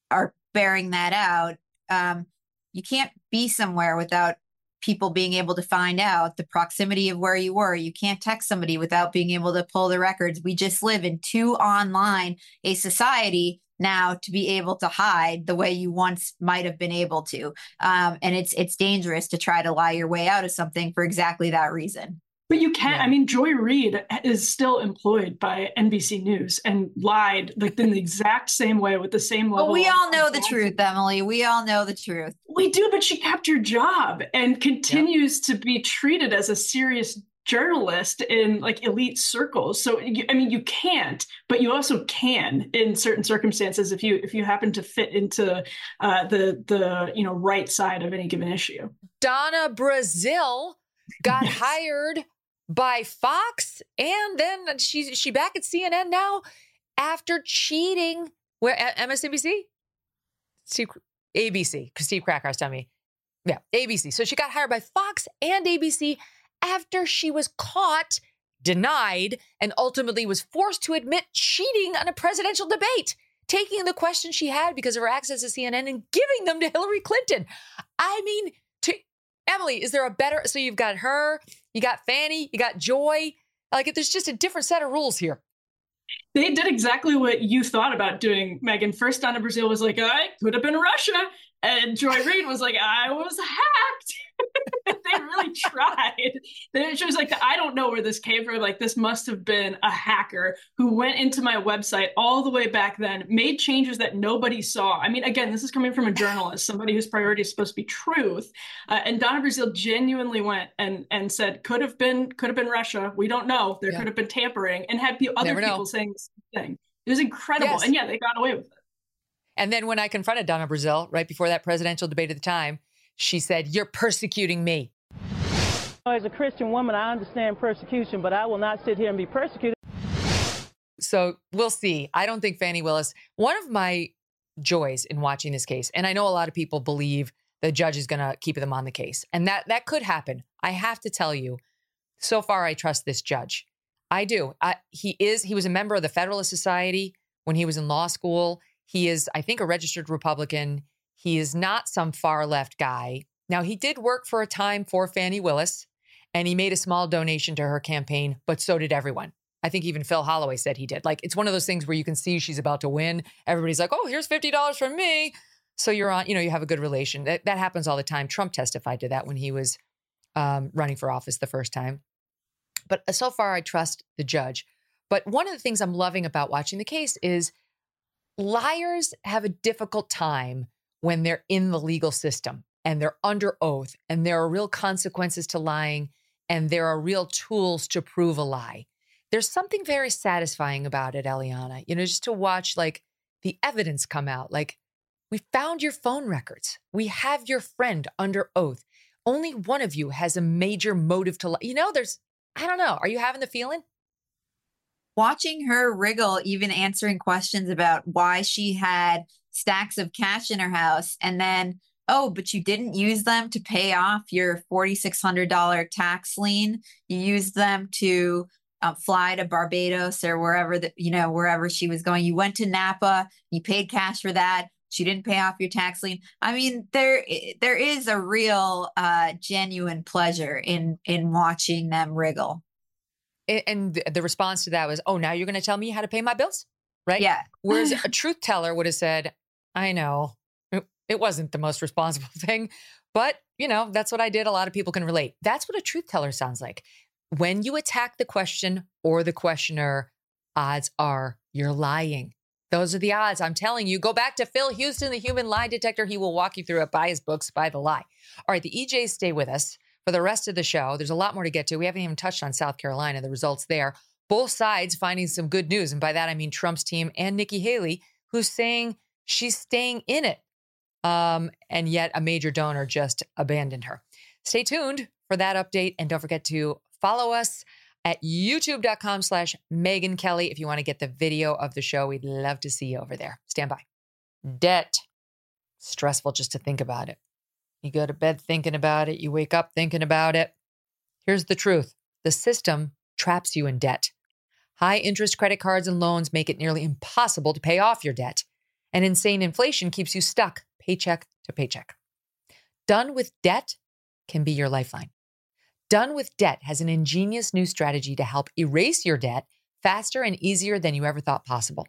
are bearing that out. Um, you can't be somewhere without people being able to find out the proximity of where you were. You can't text somebody without being able to pull the records. We just live in too online a society now to be able to hide the way you once might have been able to. Um, and it's it's dangerous to try to lie your way out of something for exactly that reason. But you can't. Yeah. I mean, Joy Reid is still employed by NBC News and lied like in the exact same way with the same level. But we all know the truth, Emily. We all know the truth. We do, but she kept her job and continues to be treated as a serious journalist in like elite circles so i mean you can't but you also can in certain circumstances if you if you happen to fit into uh, the the you know right side of any given issue donna brazile got yes. hired by Fox, and then she's she back at CNN now after cheating. Where MSNBC, Steve, ABC, because Steve Krakauer's telling me, yeah, ABC. So she got hired by Fox and ABC after she was caught, denied, and ultimately was forced to admit cheating on a presidential debate taking the questions she had because of her access to CNN and giving them to Hillary Clinton. I mean, to Emily, is there a better? So you've got her, you got Fani, you got Joy. Like there's just a different set of rules here. They did exactly what you thought about doing, Megyn. First, Donna Brazile was like, I could have been Russia. And Joy Reid was like, I was hacked. they really tried. Then she was like, I don't know where this came from. Like, this must have been a hacker who went into my website all the way back then, made changes that nobody saw. I mean, again, this is coming from a journalist, somebody whose priority is supposed to be truth. Uh, and Donna Brazile genuinely went and and said, could have been, could have been Russia. We don't know. There yeah. could have been tampering, and had other Never people know. saying the same thing. It was incredible, yes. and yeah, they got away with it. And then when I confronted Donna Brazile right before that presidential debate at the time, she said, You're persecuting me. As a Christian woman, I understand persecution, but I will not sit here and be persecuted. So we'll see. I don't think Fani Willis, one of my joys in watching this case, and I know a lot of people believe the judge is going to keep them on the case. And that that could happen. I have to tell you, so far I trust this judge. I do. I, he is he was a member of the Federalist Society when he was in law school. He is I think a registered Republican. He is not some far left guy. Now he did work for a time for Fani Willis and he made a small donation to her campaign, but so did everyone. I think even Phil Holloway said he did. Like it's one of those things where you can see she's about to win. Everybody's like, "Oh, here's $50 from me." So you're on, you know, you have a good relation. That, that happens all the time. Trump testified to that when he was um, running for office the first time. But uh, so far, I trust the judge. But one of the things I'm loving about watching the case is liars have a difficult time when they're in the legal system and they're under oath and there are real consequences to lying and there are real tools to prove a lie. There's something very satisfying about it, Eliana, you know, just to watch like the evidence come out. Like, we found your phone records. We have your friend under oath. Only one of you has a major motive to lie. You know, there's, I don't know. Are you having the feeling? Watching her wriggle, even answering questions about why she had stacks of cash in her house and then, oh, but you didn't use them to pay off your $4,600 tax lien. You used them to uh, fly to Barbados or wherever that you know wherever she was going. You went to Napa, you paid cash for that. She didn't pay off your tax lien. I mean, there there is a real uh, genuine pleasure in in watching them wriggle. And the response to that was, "Oh, now you're going to tell me how to pay my bills?" Right? Yeah. Whereas a truth teller would have said, "I know uh, it wasn't the most responsible thing, but you know that's what I did. A lot of people can relate. That's what a truth teller sounds like. When you attack the question or the questioner, odds are you're lying. Those are the odds. I'm telling you. Go back to Phil Houston, the human lie detector. He will walk you through it. Buy his books, Spy the Lie. All right, the EJs stay with us for the rest of the show. There's a lot more to get to. We haven't even touched on South Carolina, the results there. Both sides finding some good news. And by that, I mean Trump's team and Nikki Haley, who's saying she's staying in it. Um, and yet a major donor just abandoned her. Stay tuned for that update. And don't forget to follow us at youtube.com slash Megyn Kelly. If you want to get the video of the show, we'd love to see you over there. Stand by. Debt. Stressful just to think about it. You go to bed thinking about it, you wake up thinking about it. Here's the truth the system traps you in debt. High interest credit cards and loans make it nearly impossible to pay off your debt, and insane inflation keeps you stuck paycheck to paycheck. Done with debt can be your lifeline. Done with Debt has an ingenious new strategy to help erase your debt faster and easier than you ever thought possible.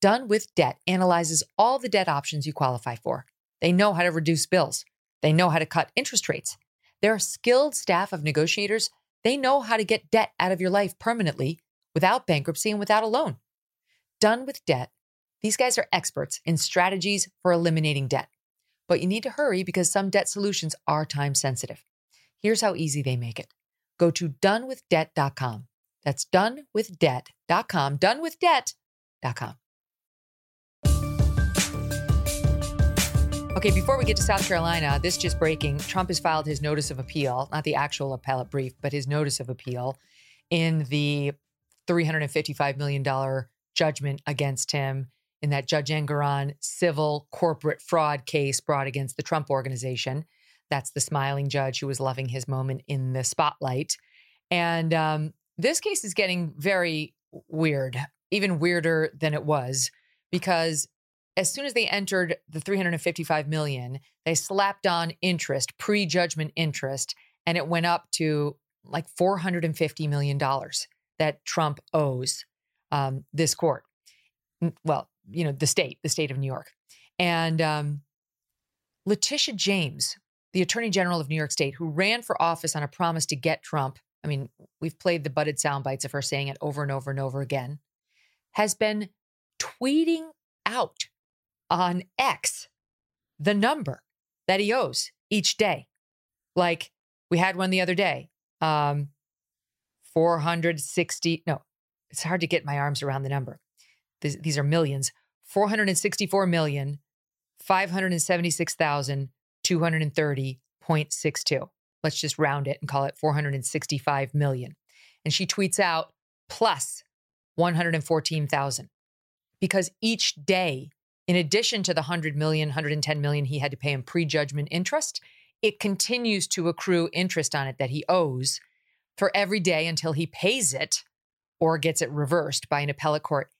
Done with Debt analyzes all the debt options you qualify for. They know how to reduce bills, they know how to cut interest rates. They're a skilled staff of negotiators. They know how to get debt out of your life permanently without bankruptcy and without a loan. Done with Debt, these guys are experts in strategies for eliminating debt. But you need to hurry because some debt solutions are time sensitive. Here's how easy they make it go to donewithdebt.com. That's donewithdebt.com. Donewithdebt.com. Okay, before we get to South Carolina, this just breaking. Trump has filed his notice of appeal, not the actual appellate brief, but his notice of appeal in the $355 million judgment against him in that Judge Engoron civil corporate fraud case brought against the Trump organization. That's the smiling judge who was loving his moment in the spotlight. And um, this case is getting very weird, even weirder than it was, because as soon as they entered the 355 million, they slapped on interest, pre-judgment interest, and it went up to like 450 million dollars that Trump owes um, this court. Well, you know, the state, the state of New York, and um, Letitia James, the Attorney General of New York State, who ran for office on a promise to get Trump. I mean, we've played the butted sound bites of her saying it over and over and over again, has been tweeting out on X the number that he owes each day. Like we had one the other day, um, 460. No, it's hard to get my arms around the number. These, are millions. 464 million, 576,000. 230.62. Let's just round it and call it 465 million. And she tweets out plus 114,000 because each day in addition to the 100 million, 110 million he had to pay in prejudgment interest, it continues to accrue interest on it that he owes for every day until he pays it or gets it reversed by an appellate court.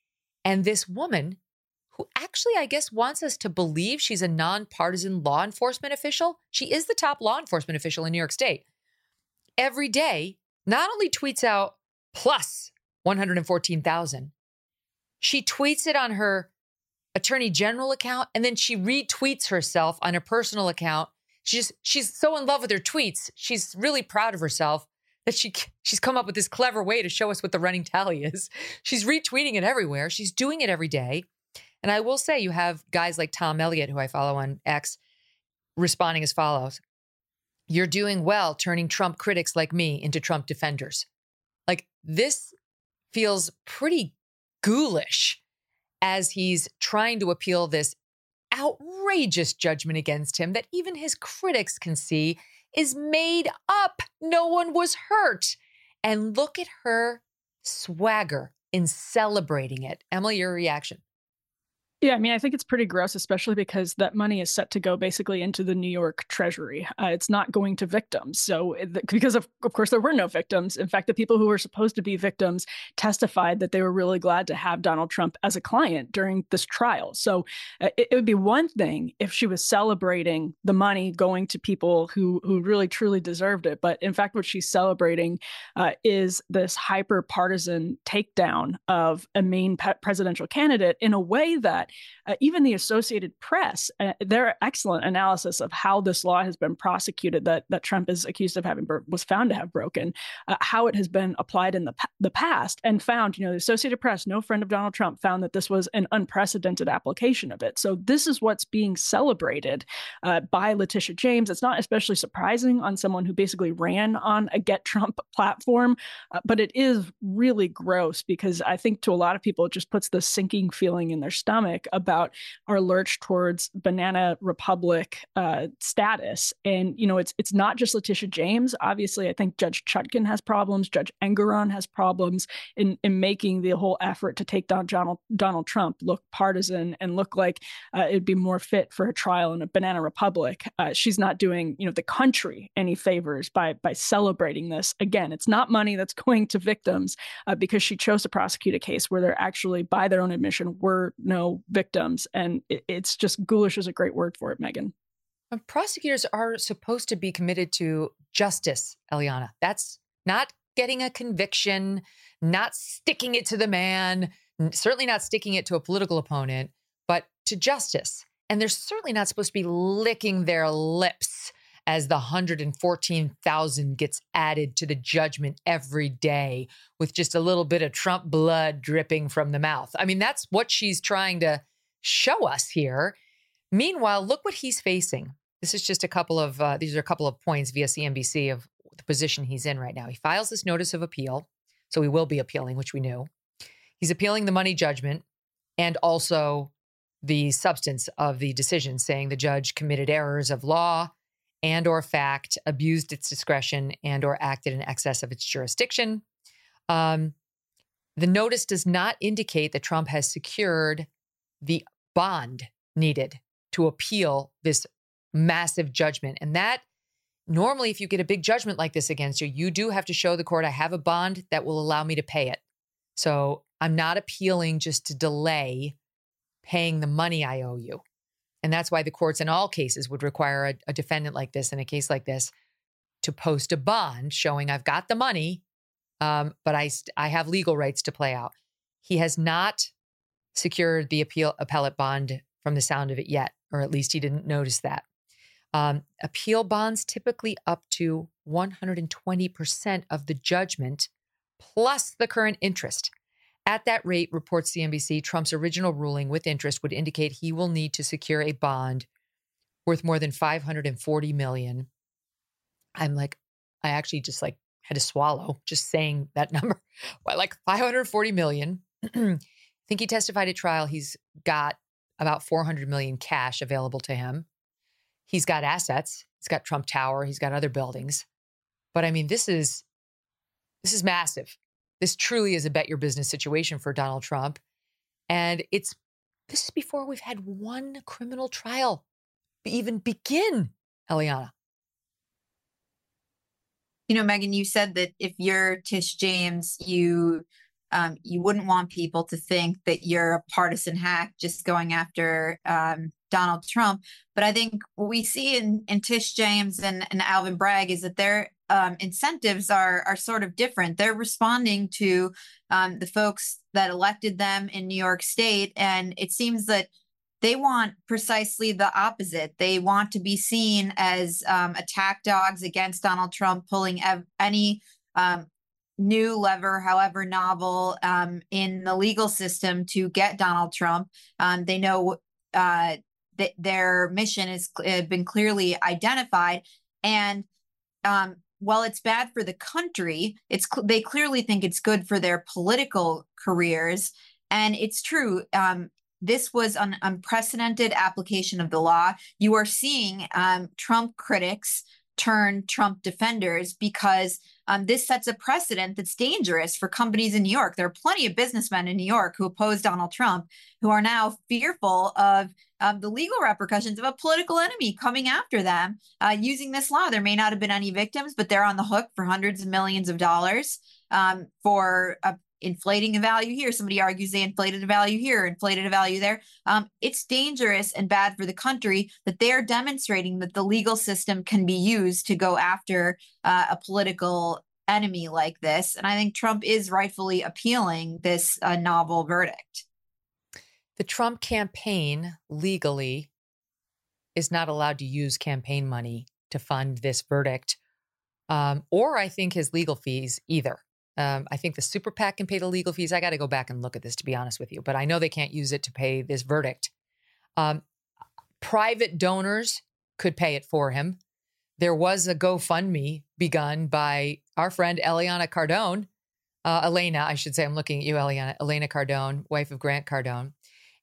And this woman, who actually, I guess, wants us to believe she's a nonpartisan law enforcement official, she is the top law enforcement official in New York State, every day not only tweets out plus 114,000, she tweets it on her attorney general account and then she retweets herself on a personal account. She's she's so in love with her tweets. She's really proud of herself that she she's come up with this clever way to show us what the running tally is. She's retweeting it everywhere. She's doing it every day. And I will say you have guys like Tom Elliott who I follow on X responding as follows. You're doing well turning Trump critics like me into Trump defenders. Like this feels pretty ghoulish as he's trying to appeal this outrageous judgment against him that even his critics can see is made up. No one was hurt. And look at her swagger in celebrating it. Emily, your reaction. Yeah, I mean, I think it's pretty gross, especially because that money is set to go basically into the New York Treasury. Uh, it's not going to victims. So, because of, of course, there were no victims. In fact, the people who were supposed to be victims testified that they were really glad to have Donald Trump as a client during this trial. So, uh, it, it, would be one thing if she was celebrating the money going to people who who really truly deserved it. But in fact, what she's celebrating uh, is this hyper partisan takedown of a main pe- presidential candidate in a way that uh, even the Associated Press, uh, their excellent analysis of how this law has been prosecuted that that Trump is accused of having was found to have broken, uh, how it has been applied in the the past, and found, you know, the Associated Press, no friend of Donald Trump, found that this was an unprecedented application of it. So this is what's being celebrated uh, by Letitia James. It's not especially surprising on someone who basically ran on a Get Trump platform, uh, but it is really gross because I think to a lot of people it just puts the sinking feeling in their stomach about our lurch towards banana republic uh, status. And you know, it's it's not just Letitia James. Obviously, I think Judge Chutkan has problems. Judge Engoron has problems in in making the whole effort to take down Donald Donald Trump look partisan and look like uh, it'd be more fit for a trial in a banana republic. Uh, she's not doing you know the country any favors by by celebrating this. Again, it's not money that's going to victims uh, because she chose to prosecute a case where there actually, by their own admission, were no victims. And it, it's just ghoulish is a great word for it, Megyn. Um, prosecutors are supposed to be committed to justice, Eliana. That's not getting a conviction, not sticking it to the man, certainly not sticking it to a political opponent, but to justice. And they're certainly not supposed to be licking their lips as the 114,000 gets added to the judgment every day with just a little bit of Trump blood dripping from the mouth. I mean, that's what she's trying to show us here. Meanwhile, look what he's facing. This is just a couple of, uh, these are a couple of points via CNBC of the position he's in right now. He files this notice of appeal. So he will be appealing, which we knew. He's appealing the money judgment and also the substance of the decision, saying the judge committed errors of law and or fact abused its discretion and or acted in excess of its jurisdiction. Um, the notice does not indicate that trump has secured the bond needed to appeal this massive judgment. And that normally if you get a big judgment like this against you you do have to show the court i have a bond that will allow me to pay it. So i'm not appealing just to delay paying the money i owe you and that's why the courts in all cases would require a, a defendant like this in a case like this to post a bond showing I've got the money, um, but I I have legal rights to play out. He has not secured the appeal appellate bond from the sound of it yet, or at least he didn't notice that. Um, appeal bonds typically up to 120% of the judgment plus the current interest. At that rate, reports CNBC, Trump's original ruling with interest would indicate he will need to secure a bond worth more than 540 million. I'm like, I actually just like had to swallow just saying that number. Why, like 540 million. I think he testified at trial. He's got about 400 million cash available to him. He's got assets. He's got Trump Tower. He's got other buildings. But I mean, this is this is massive. This truly is a bet your business situation for Donald Trump. And it's This is before we've had one criminal trial even begin, Eliana. You know, Megyn, you said that if you're Tish James, you um, you wouldn't want people to think that you're a partisan hack just going after um, Donald Trump. But I think what we see in, in Tish James and, and Alvin Bragg is that their um, incentives are are sort of different. They're responding to um, the folks that elected them in New York State, and it seems that they want precisely the opposite. They want to be seen as um, attack dogs against Donald Trump, pulling ev- any um, new lever, however novel, um, in the legal system to get Donald Trump. Um, they know uh, that their mission has been clearly identified, and um, while it's bad for the country, it's they clearly think it's good for their political careers. And it's true. Um, this was an unprecedented application of the law. You are seeing um, Trump critics turn Trump defenders because um, this sets a precedent that's dangerous for companies in New York. There are plenty of businessmen in New York who oppose Donald Trump who are now fearful of um, the legal repercussions of a political enemy coming after them uh, using this law. There may not have been any victims, but they're on the hook for hundreds of millions of dollars um, for a inflating a value here. Somebody argues they inflated a value here, inflated a value there. Um, it's dangerous and bad for the country that they're demonstrating that the legal system can be used to go after uh, a political enemy like this. And I think Trump is rightfully appealing this uh, novel verdict. The Trump campaign legally is not allowed to use campaign money to fund this verdict, um, or I think his legal fees either. Um, I think the super PAC can pay the legal fees. I got to go back and look at this to be honest with you, but I know they can't use it to pay this verdict. Um, private donors could pay it for him. There was a GoFundMe begun by our friend Eliana Cardone, uh, Elena, I should say. I'm looking at you, Eliana, Elena Cardone, wife of Grant Cardone,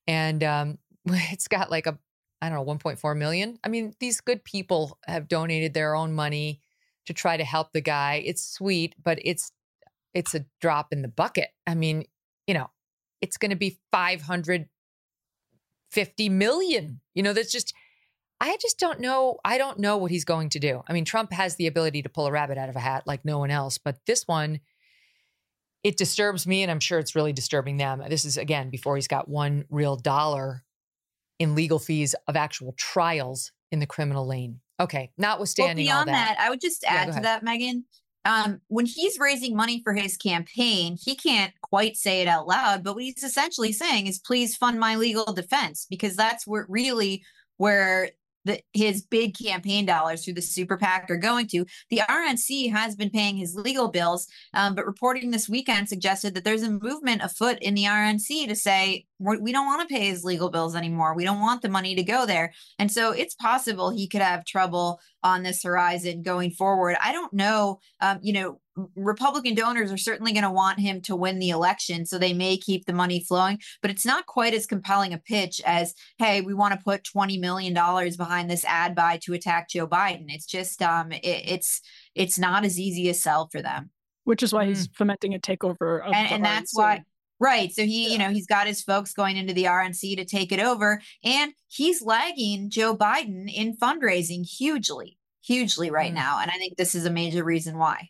and um, it's got like a I don't know 1.4 million. I mean, these good people have donated their own money to try to help the guy. It's sweet, but it's it's a drop in the bucket. I mean, you know, it's going to be 550 million. You know, that's just, I just don't know. I don't know what he's going to do. I mean, Trump has the ability to pull a rabbit out of a hat like no one else, but this one, it disturbs me, and I'm sure it's really disturbing them. This is, again, before he's got one real dollar in legal fees of actual trials in the criminal lane. Okay, notwithstanding well, beyond that, that, I would just add yeah, to that, Megyn, um, when he's raising money for his campaign, he can't quite say it out loud, but what he's essentially saying is, please fund my legal defense, because that's where really where the, his big campaign dollars through the super PAC are going to. The RNC has been paying his legal bills, um, but reporting this weekend suggested that there's a movement afoot in the RNC to say we don't want to pay his legal bills anymore. We don't want the money to go there. And so it's possible he could have trouble on this horizon going forward. I don't know. Um, you know, Republican donors are certainly going to want him to win the election, so they may keep the money flowing, but it's not quite as compelling a pitch as, hey, we want to put $20 million behind this ad buy to attack Joe Biden. It's just, um, it, it's, it's not as easy a sell for them. Which is why mm. he's fomenting a takeover. and, and that's why, Right. So he, yeah. you know, he's got his folks going into the RNC to take it over. And he's lagging Joe Biden in fundraising hugely, hugely right mm. now. And I think this is a major reason why.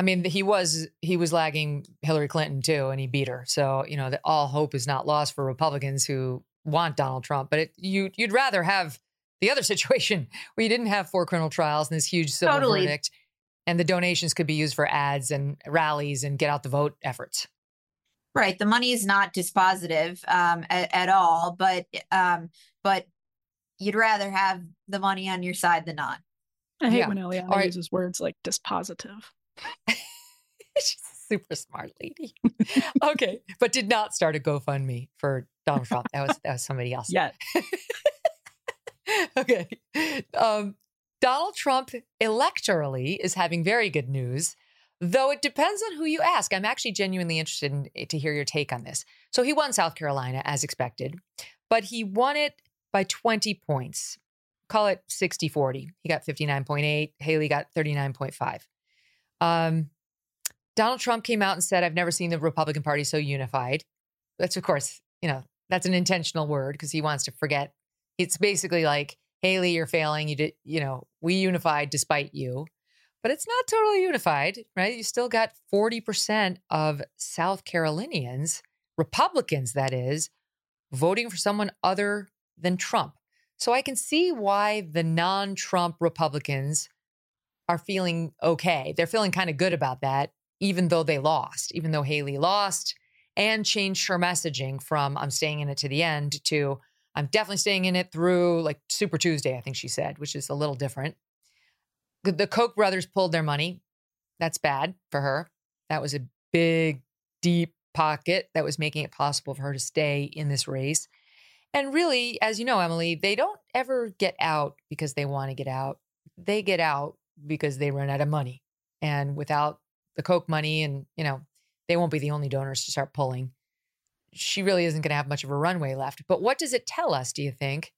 I mean, he was he was lagging Hillary Clinton too, and he beat her. So you know, that all hope is not lost for Republicans who want Donald Trump. But it, you you'd rather have the other situation where you didn't have four criminal trials and this huge civil totally. verdict, and the donations could be used for ads and rallies and get out the vote efforts. Right. The money is not dispositive um, at, at, all, but um, but you'd rather have the money on your side than not. I hate yeah. when Eliana right. uses words like dispositive. She's a super smart lady. okay, but did not start a GoFundMe for Donald Trump. That was that was somebody else. Yeah. okay. Um, Donald Trump electorally is having very good news Though it depends on who you ask. I'm actually genuinely interested in, eh, to hear your take on this. So he won South Carolina as expected, but he won it by 20 points. Call it 60 40. He got 59.8. Haley got 39.5. Um, Donald Trump came out and said, I've never seen the Republican Party so unified. That's, of course, you know, That's an intentional word because he wants to forget. It's basically like, Haley, you're failing. You did, you know, we unified despite you. But it's not totally unified, right? You still got 40% of South Carolinians, Republicans, that is, voting for someone other than Trump. So I can see why the non Trump Republicans are feeling okay. They're feeling kind of good about that, even though they lost, even though Haley lost and changed her messaging from I'm staying in it to the end to I'm definitely staying in it through like Super Tuesday, I think she said, which is a little different. The Koch brothers pulled their money. That's bad for her. That was a big, deep pocket that was making it possible for her to stay in this race. And really, as you know, Emily, they don't ever get out because they want to get out. They get out because they run out of money. And without the Koch money, and, you know, they won't be the only donors to start pulling. She really isn't going to have much of a runway left. But what does it tell us, do you think,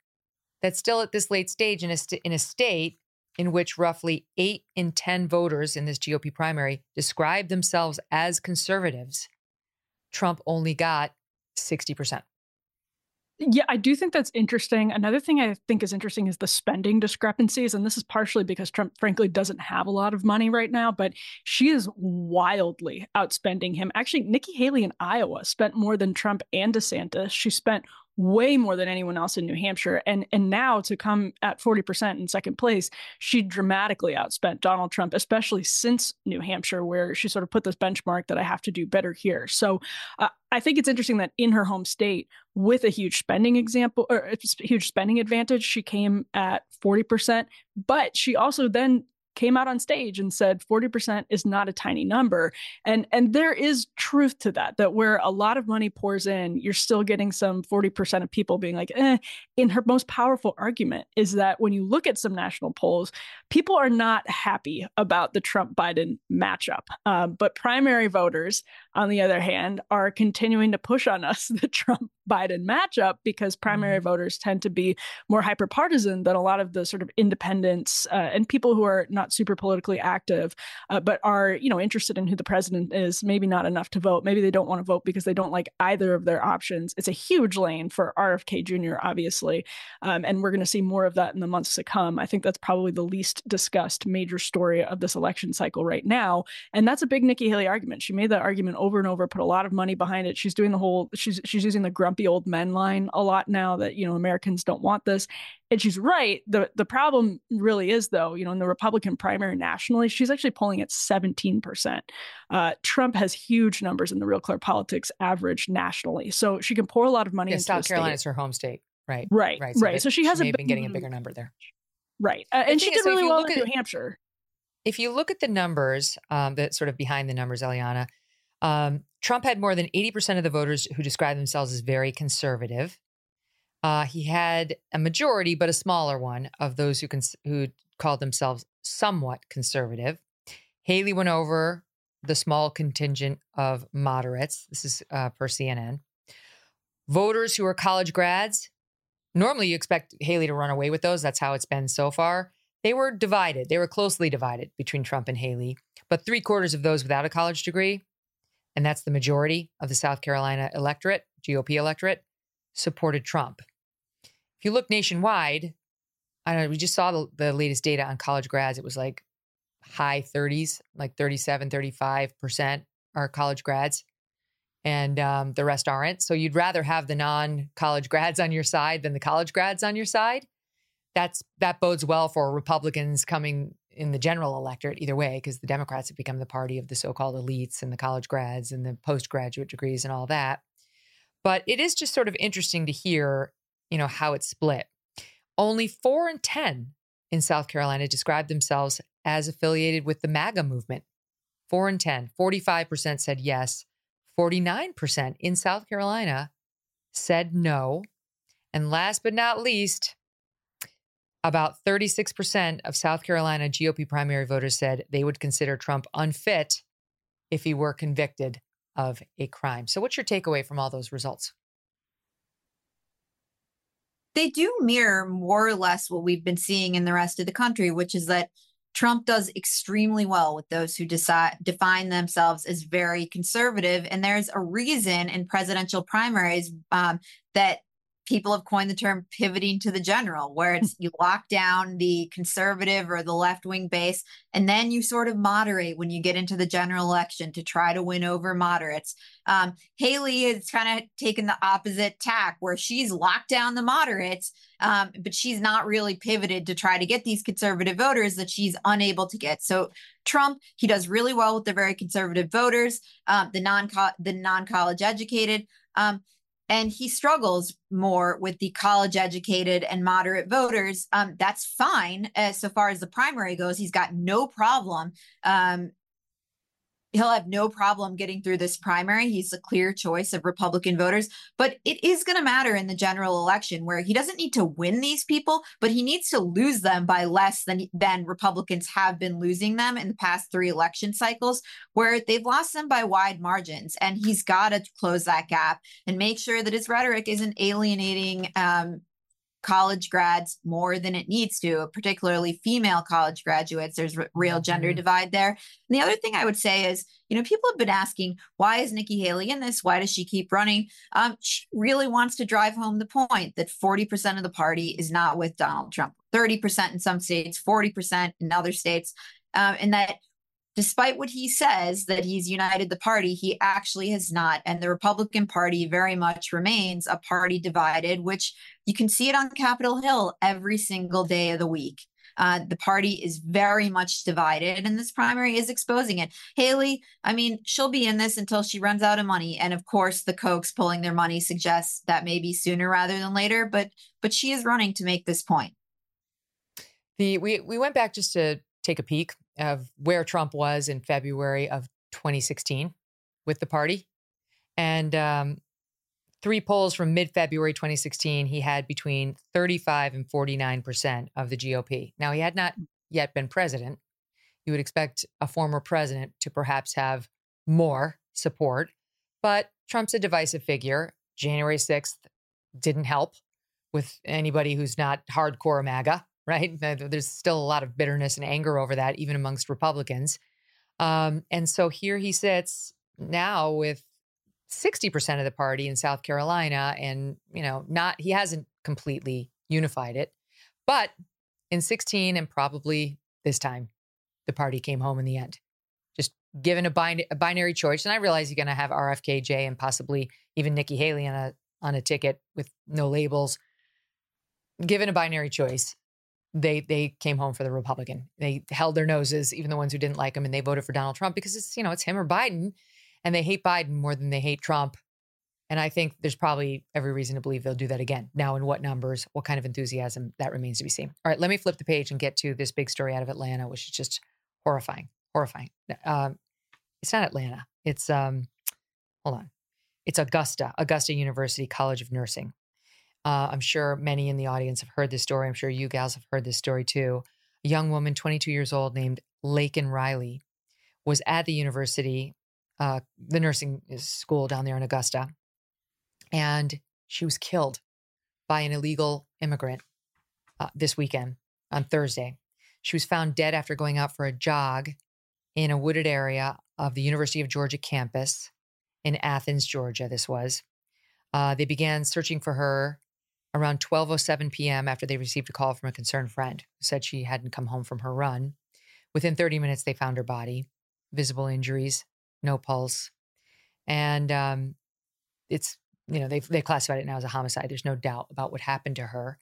that still at this late stage in a, st- in a state in which roughly eight in 10 voters in this GOP primary describe themselves as conservatives, Trump only got 60%. Yeah, I do think that's interesting. Another thing I think is interesting is the spending discrepancies. And this is partially because Trump, frankly, doesn't have a lot of money right now, but she is wildly outspending him. Actually, Nikki Haley in Iowa spent more than Trump and DeSantis. She spent way more than anyone else in New Hampshire. And and now to come at 40% in second place, she dramatically outspent Donald Trump, especially since New Hampshire, where she sort of put this benchmark that I have to do better here. So uh, I think it's interesting that in her home state, with a huge spending example or a huge spending advantage, she came at 40%. But she also then came out on stage and said 40% is not a tiny number and and there is truth to that that where a lot of money pours in you're still getting some 40% of people being like eh. in her most powerful argument is that when you look at some national polls people are not happy about the Trump Biden matchup um, but primary voters on the other hand are continuing to push on us the Trump Biden matchup because primary mm-hmm. voters tend to be more hyperpartisan than a lot of the sort of independents uh, and people who are not super politically active, uh, but are you know interested in who the president is. Maybe not enough to vote. Maybe they don't want to vote because they don't like either of their options. It's a huge lane for RFK Jr. Obviously, um, and we're going to see more of that in the months to come. I think that's probably the least discussed major story of this election cycle right now, and that's a big Nikki Haley argument. She made that argument over and over, put a lot of money behind it. She's doing the whole. She's she's using the grumpy old men line a lot now that you know Americans don't want this. And she's right. The the problem really is though you know in the republican primary nationally she's actually polling at 17% uh, trump has huge numbers in the real clear politics average nationally. So she can pour a lot of money yeah, into south carolina is her home state. Right. Right right. So, right. so she hasn't been, getting a bigger number there. Right. Uh, and she did really well in new hampshire. if you look at the numbers um, that sort of behind the numbers eliana um, Trump had more than 80% of the voters who describe themselves as very conservative. Uh, he had a majority, but a smaller one, of those who cons- who called themselves somewhat conservative. Haley went over the small contingent of moderates. This is uh, per CNN. Voters who are college grads. Normally, you expect Haley to run away with those. That's how it's been so far. They were divided. They were closely divided between Trump and Haley. But three quarters of those without a college degree and that's the majority of the South Carolina electorate, GOP electorate, supported Trump. If you look nationwide, I don't know, we just saw the, the latest data on college grads. It was like high 30s, like 37, 35% are college grads, and um, the rest aren't. So you'd rather have the non college grads on your side than the college grads on your side. That's that bodes well for Republicans coming in the general electorate either way, because the Democrats have become the party of the so called elites and the college grads and the postgraduate degrees and all that. But it is just sort of interesting to hear, you know, how it's split. Only four in 10 in South Carolina described themselves as affiliated with the MAGA movement. Four in 10, 45% said yes. 49% in South Carolina said no. And last but not least, about 36% of South Carolina GOP primary voters said they would consider Trump unfit if he were convicted of a crime. So, what's your takeaway from all those results? They do mirror more or less what we've been seeing in the rest of the country, which is that Trump does extremely well with those who decide define themselves as very conservative, and there's a reason in presidential primaries um, that people have coined the term pivoting to the general, where it's you lock down the conservative or the left wing base, and then you sort of moderate when you get into the general election to try to win over moderates. Um, Haley has kind of taken the opposite tack, where she's locked down the moderates, um, but she's not really pivoted to try to get these conservative voters that she's unable to get. So Trump, he does really well with the very conservative voters, um, the non the non college educated. Um, and he struggles more with the college educated and moderate voters um, that's fine as so far as the primary goes he's got no problem um, he'll have no problem getting through this primary. He's a clear choice of Republican voters, but it is going to matter in the general election where he doesn't need to win these people, but he needs to lose them by less than than Republicans have been losing them in the past 3 election cycles where they've lost them by wide margins and he's got to close that gap and make sure that his rhetoric isn't alienating um, college grads more than it needs to, particularly female college graduates. There's r- real gender mm-hmm. divide there. And the other thing I would say is, you know, people have been asking, why is Nikki Haley in this? Why does she keep running? Um, she really wants to drive home the point that 40% of the party is not with Donald Trump, 30% in some states, 40% in other states. Um, and that despite what he says that he's united the party, he actually has not. And the Republican Party very much remains a party divided, which you can see it on Capitol Hill every single day of the week. Uh, the party is very much divided, and this primary is exposing it. Haley, I mean, she'll be in this until she runs out of money, and of course, the Kochs pulling their money suggests that maybe sooner rather than later. But but she is running to make this point. The we we went back just to take a peek of where Trump was in February of 2016 with the party. And um, three polls from mid February 2016, he had between 35 and 49% of the GOP. Now, he had not yet been president. You would expect a former president to perhaps have more support, but Trump's a divisive figure. January 6th didn't help with anybody who's not hardcore MAGA right? There's still a lot of bitterness and anger over that, even amongst Republicans. Um, and so here he sits now with 60% of the party in South Carolina, and you know, not he hasn't completely unified it, but in 16 and probably this time, the party came home in the end. Just given a, bin- a binary choice, and I realize you're going to have RFKJ and possibly even Nikki Haley on a on a ticket with no labels. Given a binary choice, they they came home for the Republican. They held their noses, even the ones who didn't like him, and they voted for Donald Trump because it's you know it's him or Biden, and they hate Biden more than they hate Trump. And I think there's probably every reason to believe they'll do that again. Now, in what numbers, what kind of enthusiasm, that remains to be seen. All right, let me flip the page and get to this big story out of Atlanta, which is just horrifying, horrifying. Um, it's not Atlanta. It's um, hold on, it's Augusta, Augusta University College of Nursing. Uh, I'm sure many in the audience have heard this story. I'm sure you gals have heard this story too. A young woman, 22 years old, named Laken Riley, was at the university, uh, the nursing school down there in Augusta, and she was killed by an illegal immigrant uh, this weekend on Thursday. She was found dead after going out for a jog in a wooded area of the University of Georgia campus in Athens, Georgia. This was. Uh, they began searching for her around 12:07 p.m. after they received a call from a concerned friend who said she hadn't come home from her run. Within 30 minutes, they found her body, visible injuries, no pulse, and um, it's you know they they classified it now as a homicide. There's no doubt about what happened to her.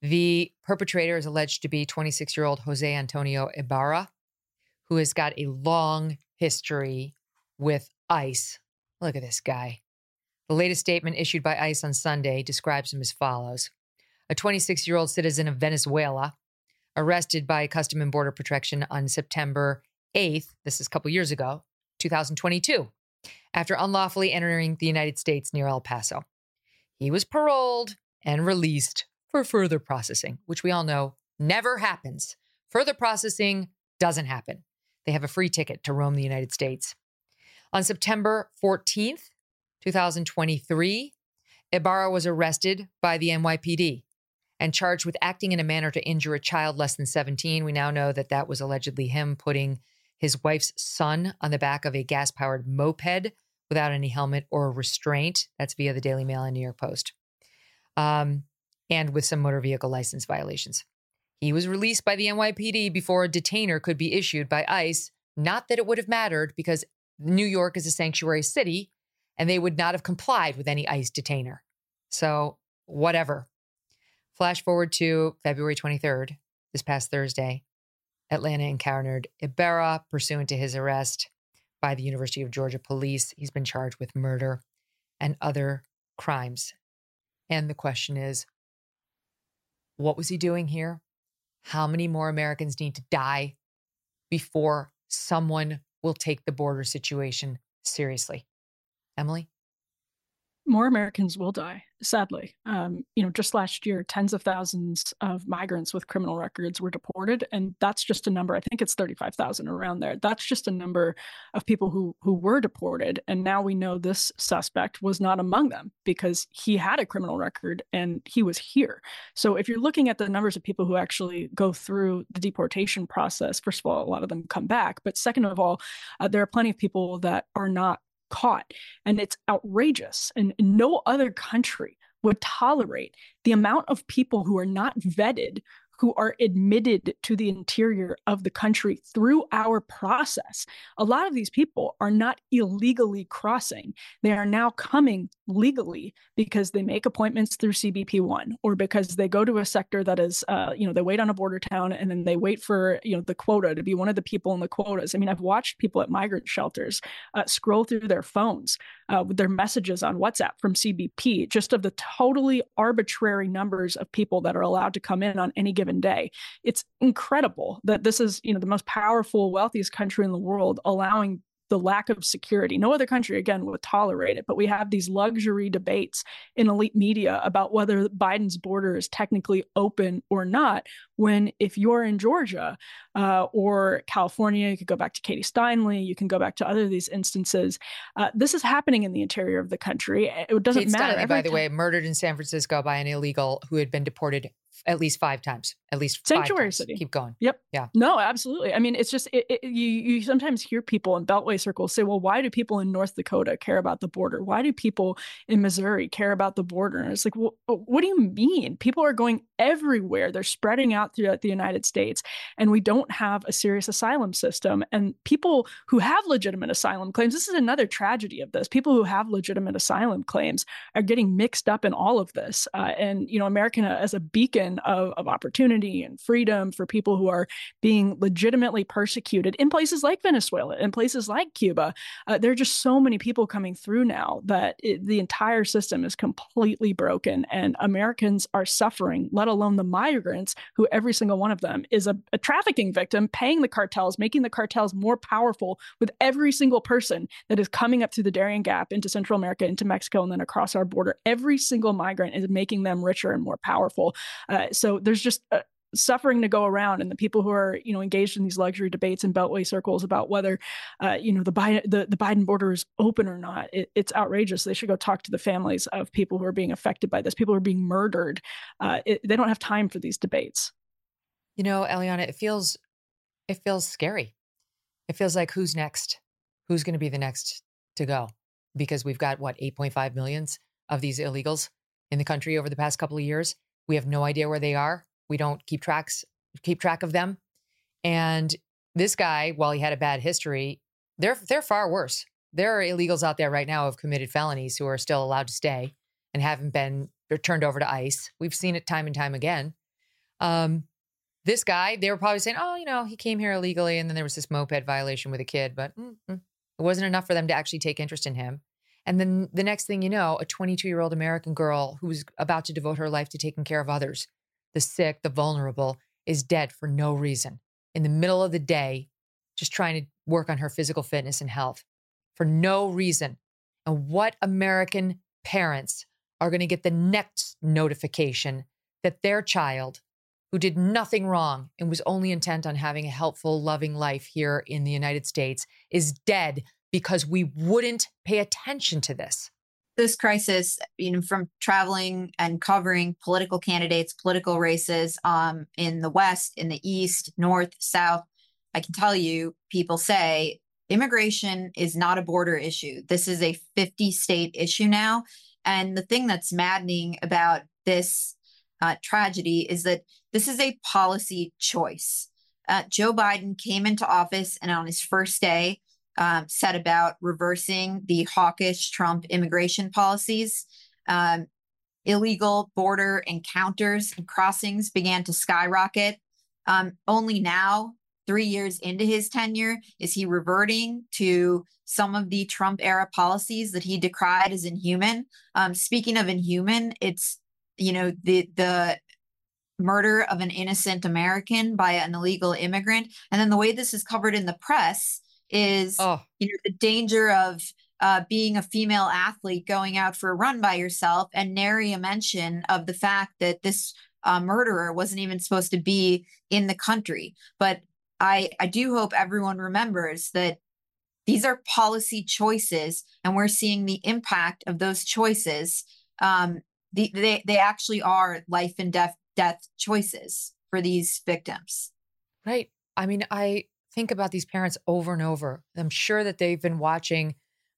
The perpetrator is alleged to be 26 year old Jose Antonio Ibarra, who has got a long history with ICE. Look at this guy. The latest statement issued by ICE on Sunday describes him as follows A 26 year old citizen of Venezuela, arrested by Custom and Border Protection on September 8th, this is a couple years ago, 2022, after unlawfully entering the United States near El Paso. He was paroled and released for further processing, which we all know never happens. Further processing doesn't happen. They have a free ticket to roam the United States. On September 14th, 2023, Ibarra was arrested by the NYPD and charged with acting in a manner to injure a child less than 17. We now know that that was allegedly him putting his wife's son on the back of a gas powered moped without any helmet or restraint. That's via the Daily Mail and New York Post. Um, and with some motor vehicle license violations. He was released by the NYPD before a detainer could be issued by ICE. Not that it would have mattered because New York is a sanctuary city and they would not have complied with any ICE detainer. So, whatever. Flash forward to February 23rd, this past Thursday. Atlanta encountered Ibarra pursuant to his arrest by the University of Georgia police. He's been charged with murder and other crimes. And the question is what was he doing here? How many more Americans need to die before someone will take the border situation seriously? Emily? more Americans will die, sadly. Um, you know, just last year, tens of thousands of migrants with criminal records were deported, and that's just a number. I think it's thirty-five thousand around there. That's just a number of people who who were deported, and now we know this suspect was not among them because he had a criminal record and he was here. So, if you're looking at the numbers of people who actually go through the deportation process, first of all, a lot of them come back, but second of all, uh, there are plenty of people that are not caught. And it's outrageous. And no other country would tolerate the amount of people who are not vetted who are admitted to the interior of the country through our process. A lot of these people are not illegally crossing. They are now coming legally because they make appointments through CBP1 or because they go to a sector that is, uh, you know, they wait on a border town and then they wait for, you know, the quota to be one of the people in the quotas. I mean, I've watched people at migrant shelters uh, scroll through their phones uh, with their messages on WhatsApp from CBP, just of the totally arbitrary numbers of people that are allowed to come in on any given day. It's incredible that this is, you know, the most powerful, wealthiest country in the world allowing the lack of security. No other country, again, would tolerate it. But we have these luxury debates in elite media about whether Biden's border is technically open or not. When if you're in Georgia uh, or California, you could go back to Katie Steinle, you can go back to other of these instances. Uh, this is happening in the interior of the country. It doesn't Kate matter. Steinle, by the way, murdered in San Francisco by an illegal who had been deported at least five times. At least sanctuary city. Keep going. Yep. Yeah. No, absolutely. I mean, it's just it, it, you. You sometimes hear people in Beltway circles say, "Well, why do people in North Dakota care about the border? Why do people in Missouri care about the border?" And it's like, well, what do you mean? People are going everywhere. They're spreading out throughout the United States, and we don't have a serious asylum system. And people who have legitimate asylum claims. This is another tragedy of this. People who have legitimate asylum claims are getting mixed up in all of this. Uh, and you know, American as a beacon of, of opportunity and freedom for people who are being legitimately persecuted in places like Venezuela, in places like Cuba. Uh, there are just so many people coming through now that it, the entire system is completely broken, and Americans are suffering, let alone the migrants, who every single one of them is a, a trafficking victim, paying the cartels, making the cartels more powerful with every single person that is coming up through the Darien Gap into Central America, into Mexico, and then across our border. Every single migrant is making them richer and more powerful. Uh, so there's just uh, suffering to go around and the people who are you know engaged in these luxury debates in beltway circles about whether uh, you know the biden the, the biden border is open or not it, it's outrageous. They should go talk to the families of people who are being affected by this people who are being murdered. Uh, it, they don't have time for these debates. You know eliana it feels it feels scary. It feels like who's next? Who's going to be the next to go? Because we've got what 8.5 millions of these illegals in the country over the past couple of years we have no idea where they are. We don't keep tracks keep track of them. And this guy, while he had a bad history, they're they're far worse. There are illegals out there right now who have committed felonies who are still allowed to stay and haven't been turned over to ICE. We've seen it time and time again. Um, this guy, they were probably saying, "Oh, you know, he came here illegally, and then there was this moped violation with a kid, but mm, mm, it wasn't enough for them to actually take interest in him." And then the next thing you know, a 22 year old American girl who's about to devote her life to taking care of others, the sick, the vulnerable, is dead for no reason in the middle of the day, just trying to work on her physical fitness and health for no reason. And what American parents are going to get the next notification that their child, who did nothing wrong and was only intent on having a helpful, loving life here in the United States, is dead because we wouldn't pay attention to this. this crisis, you know, from traveling and covering political candidates, political races um, in the West, in the East, North, South, I can tell you, people say immigration is not a border issue. This is a 50 state issue now. And the thing that's maddening about this uh, tragedy is that this is a policy choice. Uh, Joe Biden came into office and on his first day um, set about reversing the hawkish Trump immigration policies. Um, illegal border encounters and crossings began to skyrocket. Um, only now, three years into his tenure, is he reverting to some of the Trump era policies that he decried as inhuman. Um, speaking of inhuman, it's you know the the murder of an innocent American by an illegal immigrant, and then the way this is covered in the press is oh. you know the danger of uh, being a female athlete going out for a run by yourself, and nary a mention of the fact that this uh, murderer wasn't even supposed to be in the country. But I I do hope everyone remembers that these are policy choices, and we're seeing the impact of those choices. Um, the, they they actually are life and death death choices for these victims. Right. I mean, I think about these parents over and over. I'm sure that they've been watching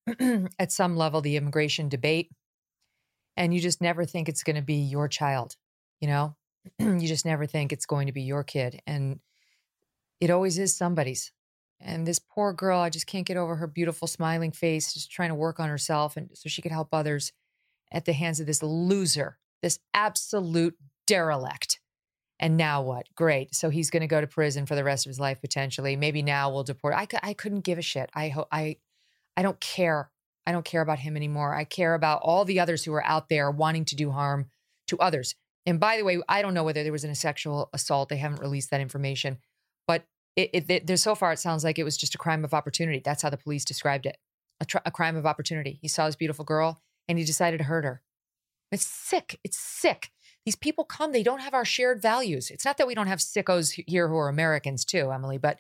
at some level the immigration debate, and you just never think it's going to be your child. You know, you just never think it's going to be your kid, and it always is somebody's. And this poor girl, I just can't get over her beautiful smiling face, just trying to work on herself and so she could help others at the hands of this loser, this absolute derelict. And now what? Great. So he's going to go to prison for the rest of his life potentially. Maybe now we'll deport. I, I couldn't give a shit. I I I don't care. I don't care about him anymore. I care about all the others who are out there wanting to do harm to others. And by the way, I don't know whether there was a sexual assault. They haven't released that information, but it, it, it, so far it sounds like it was just a crime of opportunity. That's how the police described it. A, tr- a crime of opportunity. He saw this beautiful girl and he decided to hurt her. It's sick. It's sick. These people come, they don't have our shared values. It's not that we don't have sickos here who are Americans too, Emily, but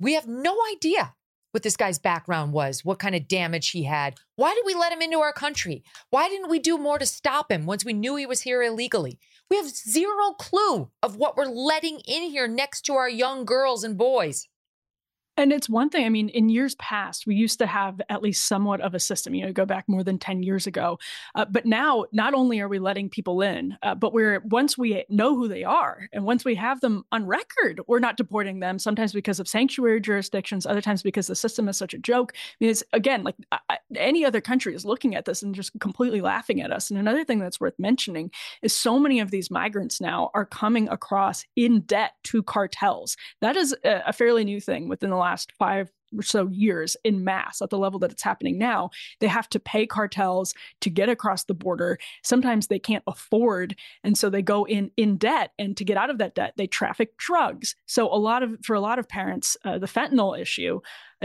we have no idea what this guy's background was, what kind of damage he had. Why did we let him into our country? Why didn't we do more to stop him once we knew he was here illegally? We have zero clue of what we're letting in here next to our young girls and boys. And it's one thing, I mean, in years past, we used to have at least somewhat of a system, you know, go back more than 10 years ago. Uh, but now, not only are we letting people in, uh, but we're, once we know who they are and once we have them on record, we're not deporting them, sometimes because of sanctuary jurisdictions, other times because the system is such a joke. I mean, it's again, like uh, any other country is looking at this and just completely laughing at us. And another thing that's worth mentioning is so many of these migrants now are coming across in debt to cartels. That is a, a fairly new thing within the last five or so years in mass at the level that it's happening now. They have to pay cartels to get across the border. Sometimes they can't afford, and so they go in in debt. And to get out of that debt, they traffic drugs. So a lot of for a lot of parents, uh, the fentanyl issue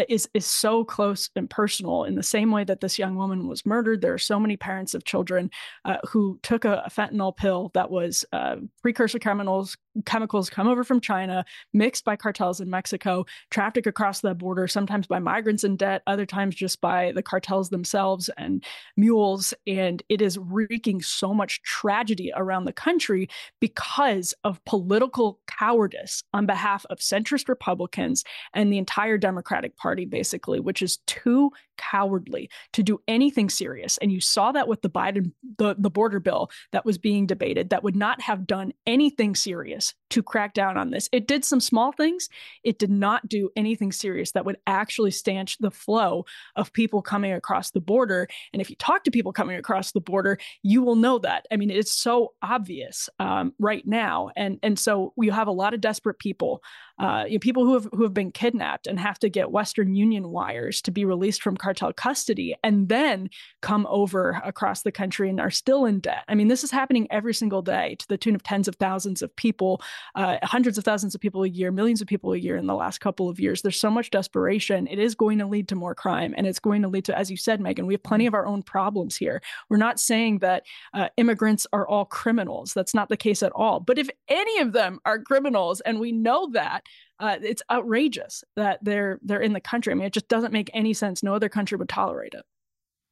is is so close and personal in the same way that this young woman was murdered. There are so many parents of children uh, who took a, a, fentanyl pill that was uh, precursor chemicals chemicals come over from china mixed by cartels in mexico trafficked across the border sometimes by migrants in debt other times just by the cartels themselves and mules. And it is wreaking so much tragedy around the country because of political cowardice on behalf of centrist republicans and the entire democratic party basically, which is too cowardly to do anything serious. And you saw that with the Biden, the, the border bill that was being debated, that would not have done anything serious to crack down on this. It did some small things. It did not do anything serious that would actually stanch the flow of people coming across the border. And if you talk to people coming across the border, you will know that. I mean, it's so obvious um, right now. And, and so you have a lot of desperate people, uh, you know, people who have, who have been kidnapped and have to get Western Western Union wires to be released from cartel custody and then come over across the country and are still in debt. I mean, this is happening every single day to the tune of tens of thousands of people, uh, hundreds of thousands of people a year, millions of people a year in the last couple of years. There's so much desperation. It is going to lead to more crime. And it's going to lead to, as you said, Megyn, we have plenty of our own problems here. We're not saying that uh, immigrants are all criminals. That's not the case at all. But if any of them are criminals, and we know that, uh, it's outrageous that they're they're in the country. I mean, it just doesn't make any sense. No other country would tolerate it.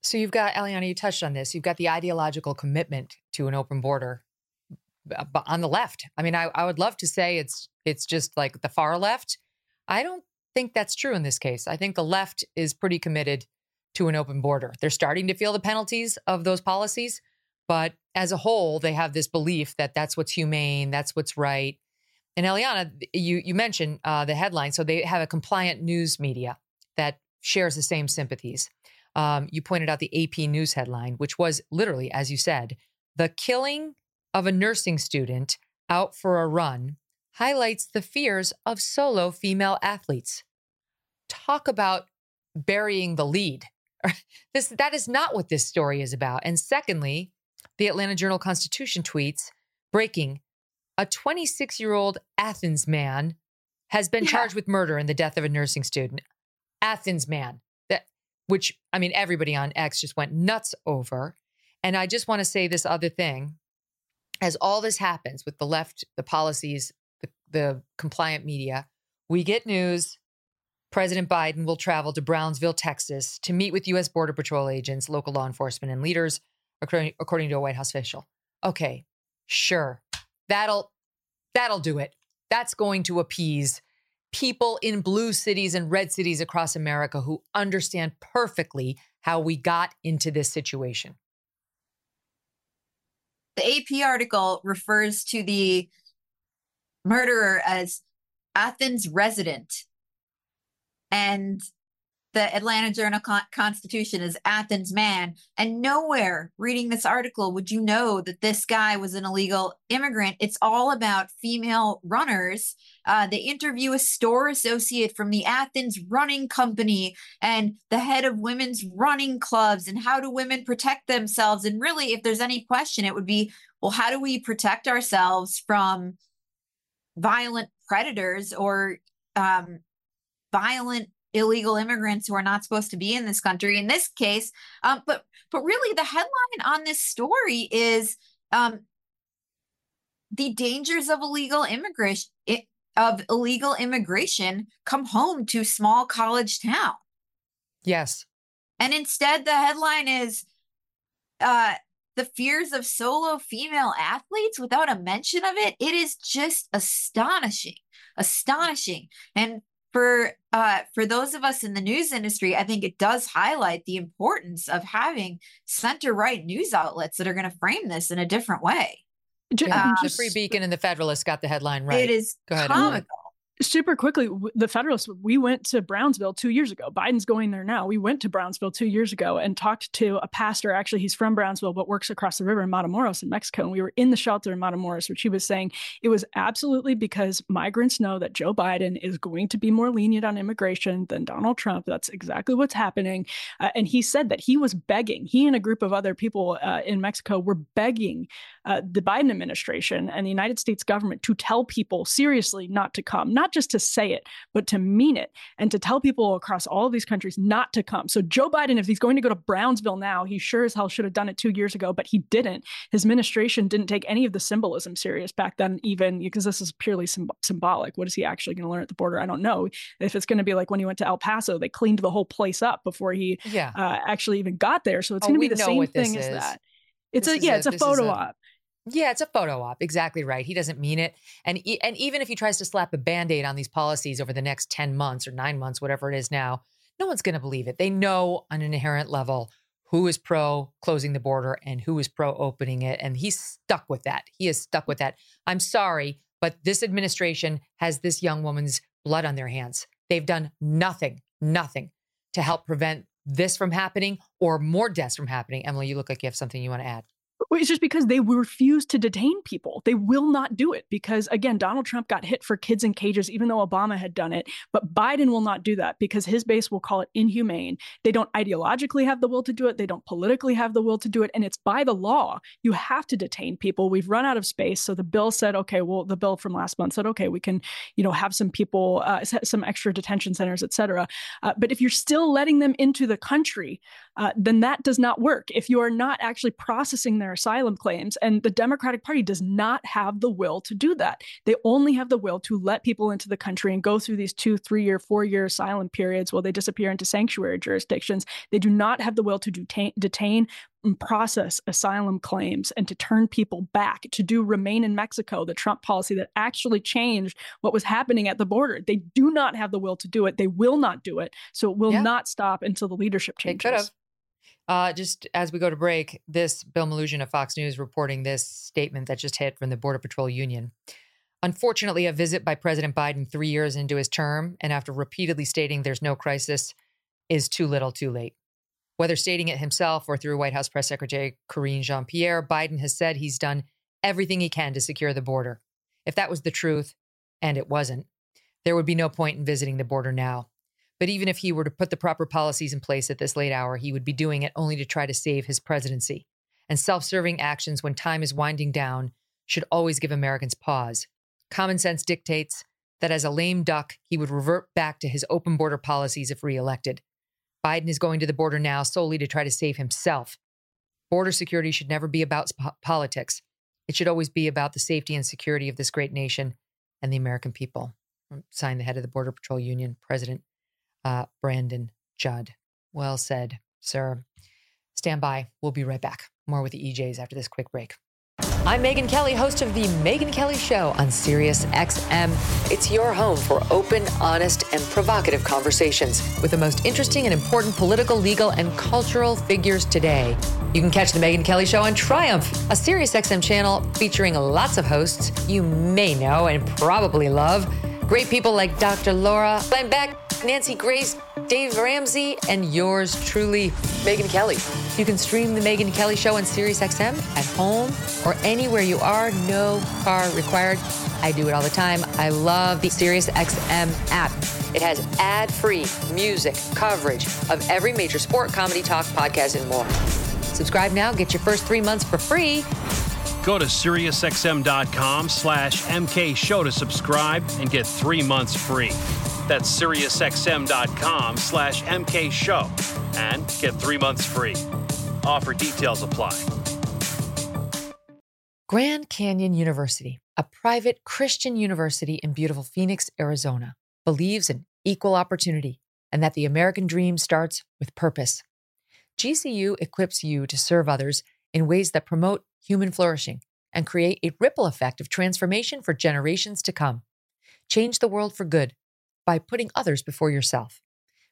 So you've got Eliana, you touched on this. You've got the ideological commitment to an open border on the left. I mean, I, I would love to say it's it's just like the far left. I don't think that's true in this case. I think the left is pretty committed to an open border. They're starting to feel the penalties of those policies, but as a whole, they have this belief that that's what's humane, that's what's right. And Eliana, you you mentioned uh, the headline, so they have a compliant news media that shares the same sympathies. Um, you pointed out the AP News headline, which was literally, as you said, the killing of a nursing student out for a run highlights the fears of solo female athletes. Talk about burying the lead. this that is not what this story is about. And secondly, the Atlanta Journal Constitution tweets breaking a 26 year old Athens man has been yeah. charged with murder in the death of a nursing student. Athens man, that which I mean, everybody on X just went nuts over. And I just want to say this other thing: as all this happens with the left, the policies, the, the compliant media, we get news. President Biden will travel to Brownsville, Texas, to meet with U.S. Border Patrol agents, local law enforcement, and leaders, according, according to a White House official. Okay, sure, that'll that'll do it. That's going to appease people in blue cities and red cities across America who understand perfectly how we got into this situation. The AP article refers to the murderer as Athens resident. And the Atlanta Journal Constitution is Athens man. And nowhere reading this article would you know that this guy was an illegal immigrant. It's all about female runners. Uh, they interview a store associate from the Athens Running Company and the head of women's running clubs and how do women protect themselves. And really, if there's any question, it would be well, how do we protect ourselves from violent predators or um, violent illegal immigrants who are not supposed to be in this country in this case um, but but really the headline on this story is um, the dangers of illegal immigration of illegal immigration come home to small college town. Yes. And instead the headline is uh, the fears of solo female athletes without a mention of it. It is just astonishing astonishing. And for uh, for those of us in the news industry, I think it does highlight the importance of having center right news outlets that are going to frame this in a different way. Yeah, um, the Free Beacon and the Federalist got the headline right. It is Go comical super quickly the federalists we went to brownsville two years ago. Biden's going there now. We went to brownsville two years ago and talked to a pastor. Actually he's from brownsville but works across the river in matamoros in mexico. And we were in the shelter in matamoros which he was saying it was absolutely because migrants know that joe biden is going to be more lenient on immigration than donald trump. That's exactly what's happening. Uh, and he said that he was begging. He and a group of other people uh, in mexico were begging uh, the biden administration and the united states government to tell people seriously not to come not just to say it, but to mean it and to tell people across all of these countries not to come. So, Joe Biden, if he's going to go to Brownsville now, he sure as hell should have done it two years ago, but he didn't. His administration didn't take any of the symbolism serious back then, even because this is purely symbolic. What is he actually going to learn at the border? I don't know. If it's going to be like when he went to El Paso, they cleaned the whole place up before he yeah. uh, actually even got there. So, it's oh, going to be the same thing as that. It's this a yeah, a, it's a photo op. Yeah, it's a photo op. Exactly right. He doesn't mean it. And and even if he tries to slap a band-aid on these policies over the next 10 months or 9 months whatever it is now, no one's going to believe it. They know on an inherent level who is pro closing the border and who is pro opening it and he's stuck with that. He is stuck with that. I'm sorry, but this administration has this young woman's blood on their hands. They've done nothing, nothing to help prevent this from happening or more deaths from happening. Emily, you look like you have something you want to add. It's just because they refuse to detain people. They will not do it because, again, Donald Trump got hit for kids in cages, even though Obama had done it. But Biden will not do that because his base will call it inhumane. They don't ideologically have the will to do it. They don't politically have the will to do it. And it's by the law. You have to detain people. We've run out of space. So the bill said, okay, well, the bill from last month said, okay, we can, you know, have some people, uh, some extra detention centers, et cetera. Uh, but if you're still letting them into the country, uh, then that does not work. If you are not actually processing their asylum claims, and the Democratic Party does not have the will to do that, they only have the will to let people into the country and go through these two, three year, four year asylum periods while they disappear into sanctuary jurisdictions. They do not have the will to detain, detain process asylum claims and to turn people back to do remain in Mexico, the Trump policy that actually changed what was happening at the border. They do not have the will to do it. They will not do it. So it will yeah. not stop until the leadership changes. They could have. Uh, just as we go to break, this Bill Melugin of Fox News reporting this statement that just hit from the Border Patrol Union. Unfortunately, a visit by President Biden three years into his term and after repeatedly stating there's no crisis is too little too late. Whether stating it himself or through White House Press Secretary Karine Jean Pierre, Biden has said he's done everything he can to secure the border. If that was the truth, and it wasn't, there would be no point in visiting the border now. But even if he were to put the proper policies in place at this late hour, he would be doing it only to try to save his presidency. And self serving actions when time is winding down should always give Americans pause. Common sense dictates that as a lame duck, he would revert back to his open border policies if reelected. Biden is going to the border now solely to try to save himself. Border security should never be about politics. It should always be about the safety and security of this great nation and the American people. Signed the head of the Border Patrol Union, President uh, Brandon Judd. Well said, sir. Stand by. We'll be right back. More with the EJs after this quick break. I'm Megyn Kelly, host of The Megyn Kelly Show on Sirius XM. It's your home for open, honest, and provocative conversations with the most interesting and important political, legal, and cultural figures today. You can catch The Megyn Kelly Show on Triumph, a Sirius XM channel featuring lots of hosts you may know and probably love. Great people like Dr. Laura Beck, Nancy Grace, Dave Ramsey, and yours truly, Megyn Kelly. You can stream The Megyn Kelly Show on SiriusXM at home or anywhere you are, no car required. I do it all the time. I love the SiriusXM app. It has ad free music coverage of every major sport, comedy, talk, podcast, and more. Subscribe now, get your first three months for free. Go to SiriusXM.com slash MK Show to subscribe and get three months free. That's SiriusXM.com slash MK Show and get three months free. Offer details apply. Grand Canyon University, a private Christian university in beautiful Phoenix, Arizona, believes in equal opportunity and that the American dream starts with purpose. GCU equips you to serve others in ways that promote human flourishing and create a ripple effect of transformation for generations to come. Change the world for good by putting others before yourself.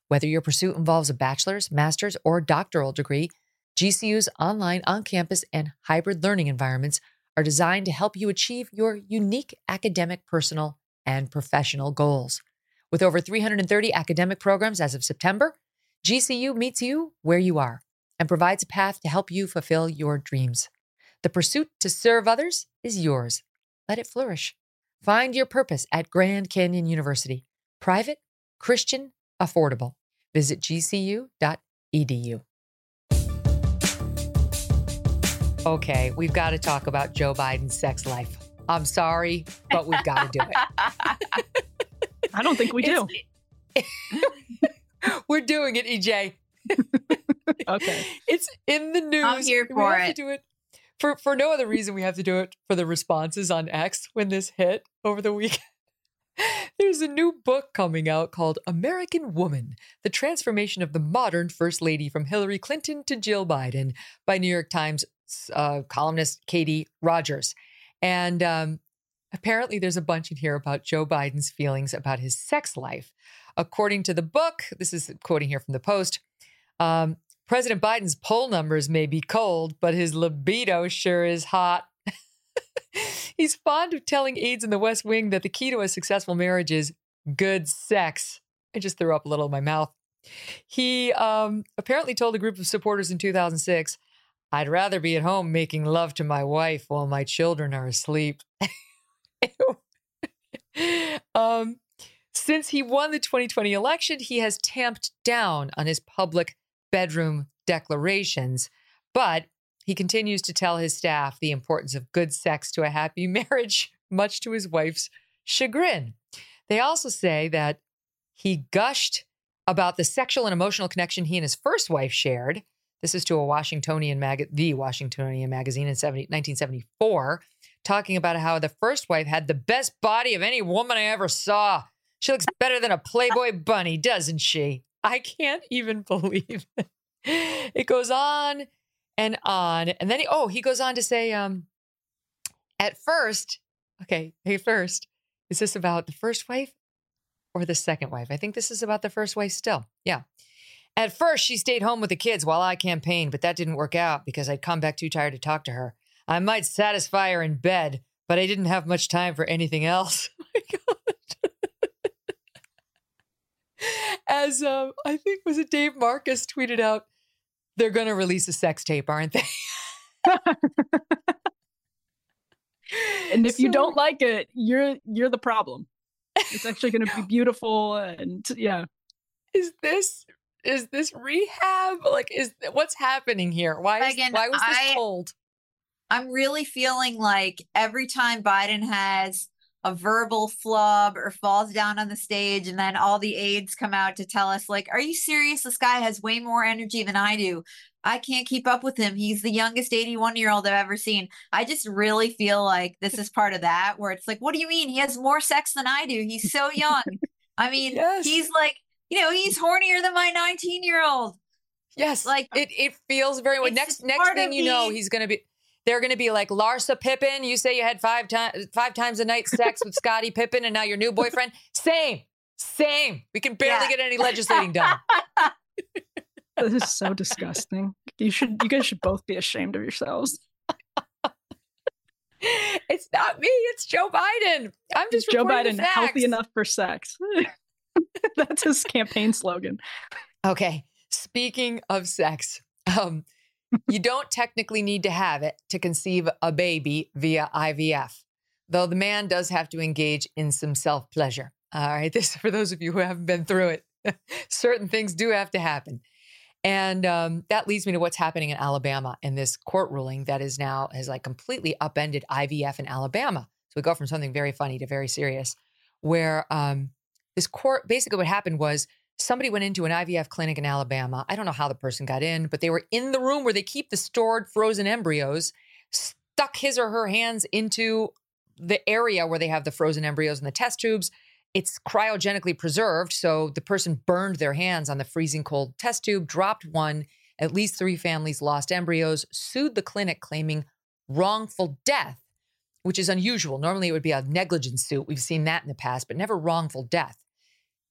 Whether your pursuit involves a bachelor's, master's, or doctoral degree, GCU's online, on campus, and hybrid learning environments are designed to help you achieve your unique academic, personal, and professional goals. With over 330 academic programs as of September, GCU meets you where you are and provides a path to help you fulfill your dreams. The pursuit to serve others is yours. Let it flourish. Find your purpose at Grand Canyon University. Private, Christian, affordable. Visit gcu.edu. Okay, we've got to talk about Joe Biden's sex life. I'm sorry, but we've got to do it. I don't think we do. We're doing it, EJ. okay. It's in the news. I'm here for we have it. To do it for for no other reason. We have to do it for the responses on X when this hit over the weekend. There's a new book coming out called American Woman The Transformation of the Modern First Lady from Hillary Clinton to Jill Biden by New York Times uh, columnist Katie Rogers. And um, apparently, there's a bunch in here about Joe Biden's feelings about his sex life. According to the book, this is quoting here from the Post um, President Biden's poll numbers may be cold, but his libido sure is hot. He's fond of telling aides in the West Wing that the key to a successful marriage is good sex. I just threw up a little in my mouth. He um, apparently told a group of supporters in 2006 I'd rather be at home making love to my wife while my children are asleep. um, since he won the 2020 election, he has tamped down on his public bedroom declarations, but he continues to tell his staff the importance of good sex to a happy marriage, much to his wife's chagrin. They also say that he gushed about the sexual and emotional connection he and his first wife shared, This is to a Washingtonian mag, the Washingtonian magazine in 70, 1974, talking about how the first wife had the best body of any woman I ever saw. She looks better than a Playboy bunny, doesn't she? I can't even believe it. It goes on and on. And then, he, oh, he goes on to say, um, at first, okay, hey, first, is this about the first wife or the second wife? I think this is about the first wife still. Yeah. At first, she stayed home with the kids while I campaigned, but that didn't work out because I'd come back too tired to talk to her. I might satisfy her in bed, but I didn't have much time for anything else. As um, I think was it Dave Marcus tweeted out, they're going to release a sex tape, aren't they? and if so, you don't like it, you're you're the problem. It's actually going to be beautiful, and yeah. Is this is this rehab? Like, is what's happening here? Why is, Again, why was this I, told? I'm really feeling like every time Biden has a verbal flub or falls down on the stage and then all the aides come out to tell us like are you serious? This guy has way more energy than i do. I can't keep up with him. He's the youngest 81 year old i've ever seen. I just really feel like this is part of that where it's like what do you mean? He has more sex than i do. He's so young. I mean yes. he's like you know he's hornier than my 19 year old yes. Like it, it feels very well next next thing you know he's gonna be they're going to be like Larsa Pippen. You say you had five times five times a night sex with Scottie Pippen, and now your new boyfriend. Same, same. We can barely yeah. get any legislating done. this is so disgusting. You should. You guys should both be ashamed of yourselves. it's not me. It's Joe Biden. I'm just Joe Biden, healthy enough for sex. That's his campaign slogan. Okay. Speaking of sex, um, you don't technically need to have it to conceive a baby via IVF, though the man does have to engage in some self pleasure. All right, this for those of you who haven't been through it. Certain things do have to happen. And um, that leads me to what's happening in Alabama in this court ruling that is now has like completely upended IVF in Alabama. So we go from something very funny to very serious, where um, this court basically what happened was somebody went into an IVF clinic in Alabama. I don't know how the person got in, but they were in the room where they keep the stored frozen embryos, stuck his or her hands into the area where they have the frozen embryos and the test tubes. It's cryogenically preserved. So the person burned their hands on the freezing cold test tube, dropped one. At least three families lost embryos, sued the clinic claiming wrongful death, which is unusual. Normally it would be a negligence suit. We've seen that in the past, but never wrongful death.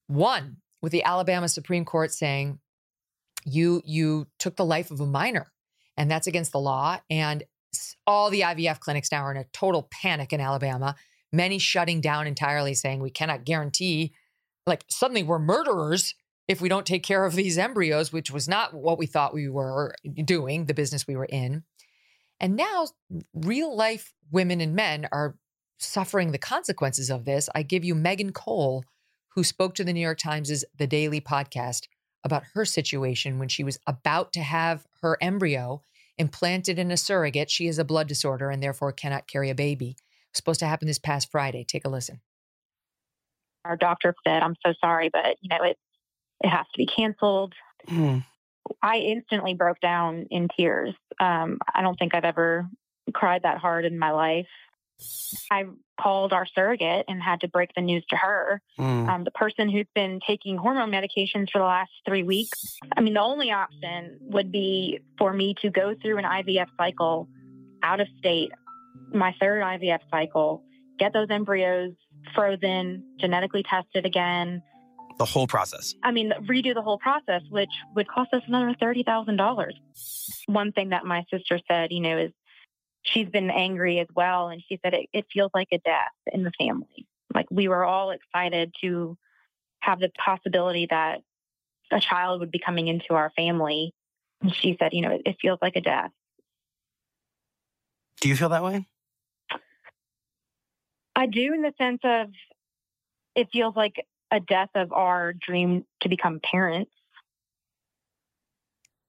One with the Alabama Supreme Court saying you you took the life of a minor and that's against the law and all the IVF clinics now are in a total panic in Alabama many shutting down entirely saying we cannot guarantee like suddenly we're murderers if we don't take care of these embryos which was not what we thought we were doing the business we were in. And now real life women and men are suffering the consequences of this. I give you megan cole who spoke to the New York Times' The Daily podcast about her situation when she was about to have her embryo implanted in a surrogate. She has a blood disorder and therefore cannot carry a baby. supposed to happen this past Friday. Take a listen. Our doctor said, "I'm so sorry, but you know it it has to be canceled." Mm. I instantly broke down in tears. Um, I don't think I've ever cried that hard in my life. I called our surrogate and had to break the news to her. Mm. Um, the person who's been taking hormone medications for the last three weeks. I mean, the only option would be for me to go through an IVF cycle out of state, my third IVF cycle, get those embryos frozen, genetically tested again. The whole process. I mean, redo the whole process, which would cost us another $30,000. One thing that my sister said, you know, is she's been angry as well. And she said it, it feels like a death in the family. Like we were all excited to have the possibility that a child would be coming into our family. And she said, you know, it, it feels like a death. Do you feel that way? I do in the sense of it feels like a death of our dream to become parents.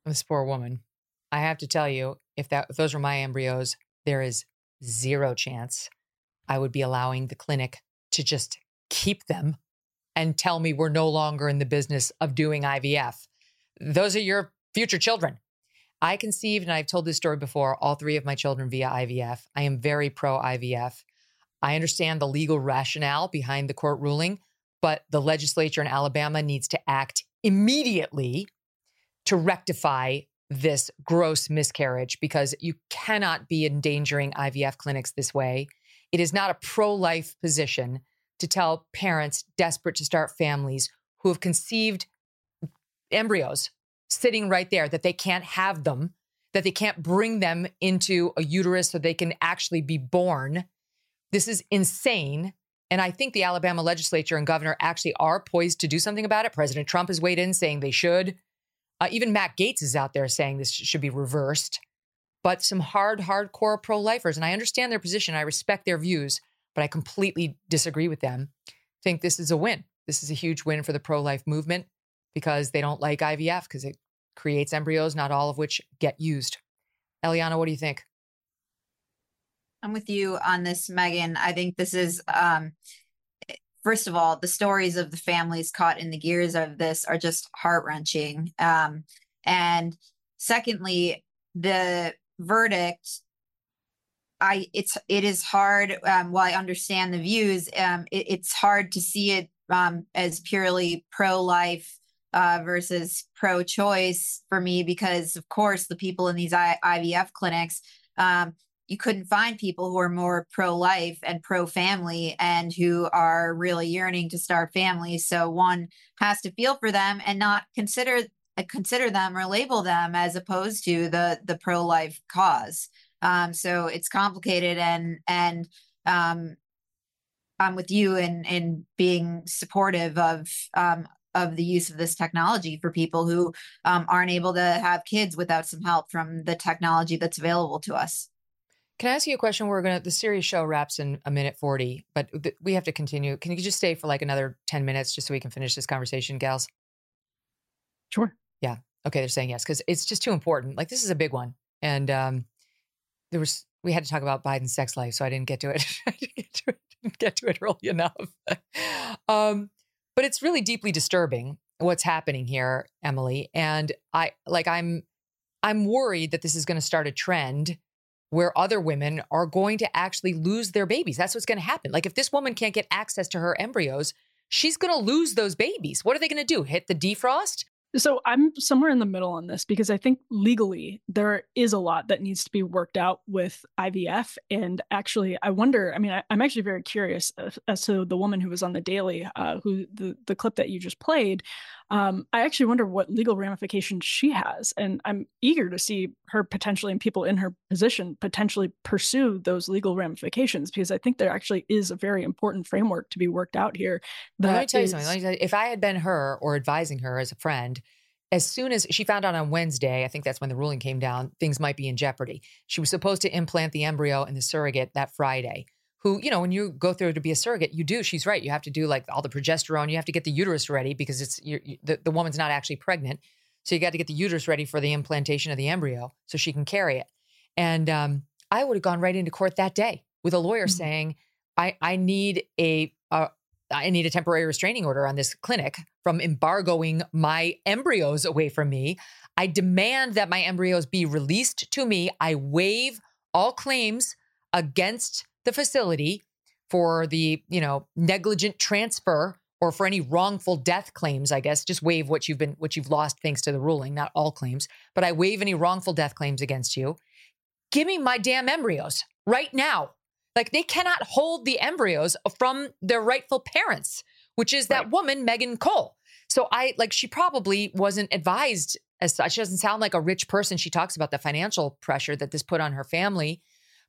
This poor woman. I have to tell you, if that if those were my embryos, there is zero chance I would be allowing the clinic to just keep them and tell me we're no longer in the business of doing IVF. Those are your future children. I conceived, and I've told this story before, all three of my children via IVF. I am very pro IVF. I understand the legal rationale behind the court ruling, but the legislature in Alabama needs to act immediately to rectify this gross miscarriage because you cannot be endangering IVF clinics this way. It is not a pro life position to tell parents desperate to start families who have conceived embryos sitting right there that they can't have them, that they can't bring them into a uterus so they can actually be born. This is insane. And I think the Alabama legislature and governor actually are poised to do something about it. President Trump has weighed in saying they should. Uh, even Matt Gaetz is out there saying this should be reversed. But some hard, hardcore pro lifers, and I understand their position, I respect their views, but I completely disagree with them. Think this is a win. This is a huge win for the pro life movement because they don't like IVF because it creates embryos, not all of which get used. Eliana, what do you think? I'm with you on this, Megyn. I think this is, um, first of all, the stories of the families caught in the gears of this are just heart wrenching. Um, and secondly, the verdict. I it's it is hard. Um, while I understand the views, um, it, it's hard to see it um, as purely pro life uh, versus pro choice for me because, of course, the people in these I- IVF clinics, um, you couldn't find people who are more pro life and pro family and who are really yearning to start families. So one has to feel for them and not consider uh, consider them or label them as opposed to the the pro life cause. Um, so it's complicated and and um, I'm with you in in being supportive of um, of the use of this technology for people who um, aren't able to have kids without some help from the technology that's available to us. Can I ask you a question? We're gonna the Sirius show wraps in a minute forty, but th- we have to continue. Can you just stay for like another ten minutes just so we can finish this conversation, gals? Sure. Yeah. Okay. They're saying yes because it's just too important. Like this is a big one, and um, there was we had to talk about Biden's sex life, so I didn't get to it. I didn't get to it, didn't get to it early enough. um, but it's really deeply disturbing what's happening here, Emily. And I like I'm I'm worried that this is going to start a trend where other women are going to actually lose their babies. That's what's going to happen. Like if this woman can't get access to her embryos, she's going to lose those babies. What are they going to do? Hit the defrost? So I'm somewhere in the middle on this because I think legally there is a lot that needs to be worked out with IVF. And actually, I wonder. I mean, I, am actually very curious as, to the woman who was on the Daily, uh, who the the clip that you just played. Um, I actually wonder what legal ramifications she has, and I'm eager to see her potentially and people in her position potentially pursue those legal ramifications because I think there actually is a very important framework to be worked out here. Let me tell is, you something. You, if I had been her or advising her as a friend, as soon as she found out on Wednesday, I think that's when the ruling came down, things might be in jeopardy. She was supposed to implant the embryo in the surrogate that Friday. Who, you know, when you go through to be a surrogate, you do. She's right. You have to do like all the progesterone. You have to get the uterus ready because it's you the, the woman's not actually pregnant. So you got to get the uterus ready for the implantation of the embryo so she can carry it. And um, I would have gone right into court that day with a lawyer mm-hmm. saying, I, I need a, a I need a temporary restraining order on this clinic from embargoing my embryos away from me. I demand that my embryos be released to me. I waive all claims against the facility for the, you know, negligent transfer or for any wrongful death claims, I guess. Just waive what you've been what you've lost thanks to the ruling, not all claims, but I waive any wrongful death claims against you. Give me my damn embryos right now. Like they cannot hold the embryos from their rightful parents, which is that right. woman, Megan Cole. So I like she probably wasn't advised as such. She doesn't sound like a rich person. She talks about the financial pressure that this put on her family.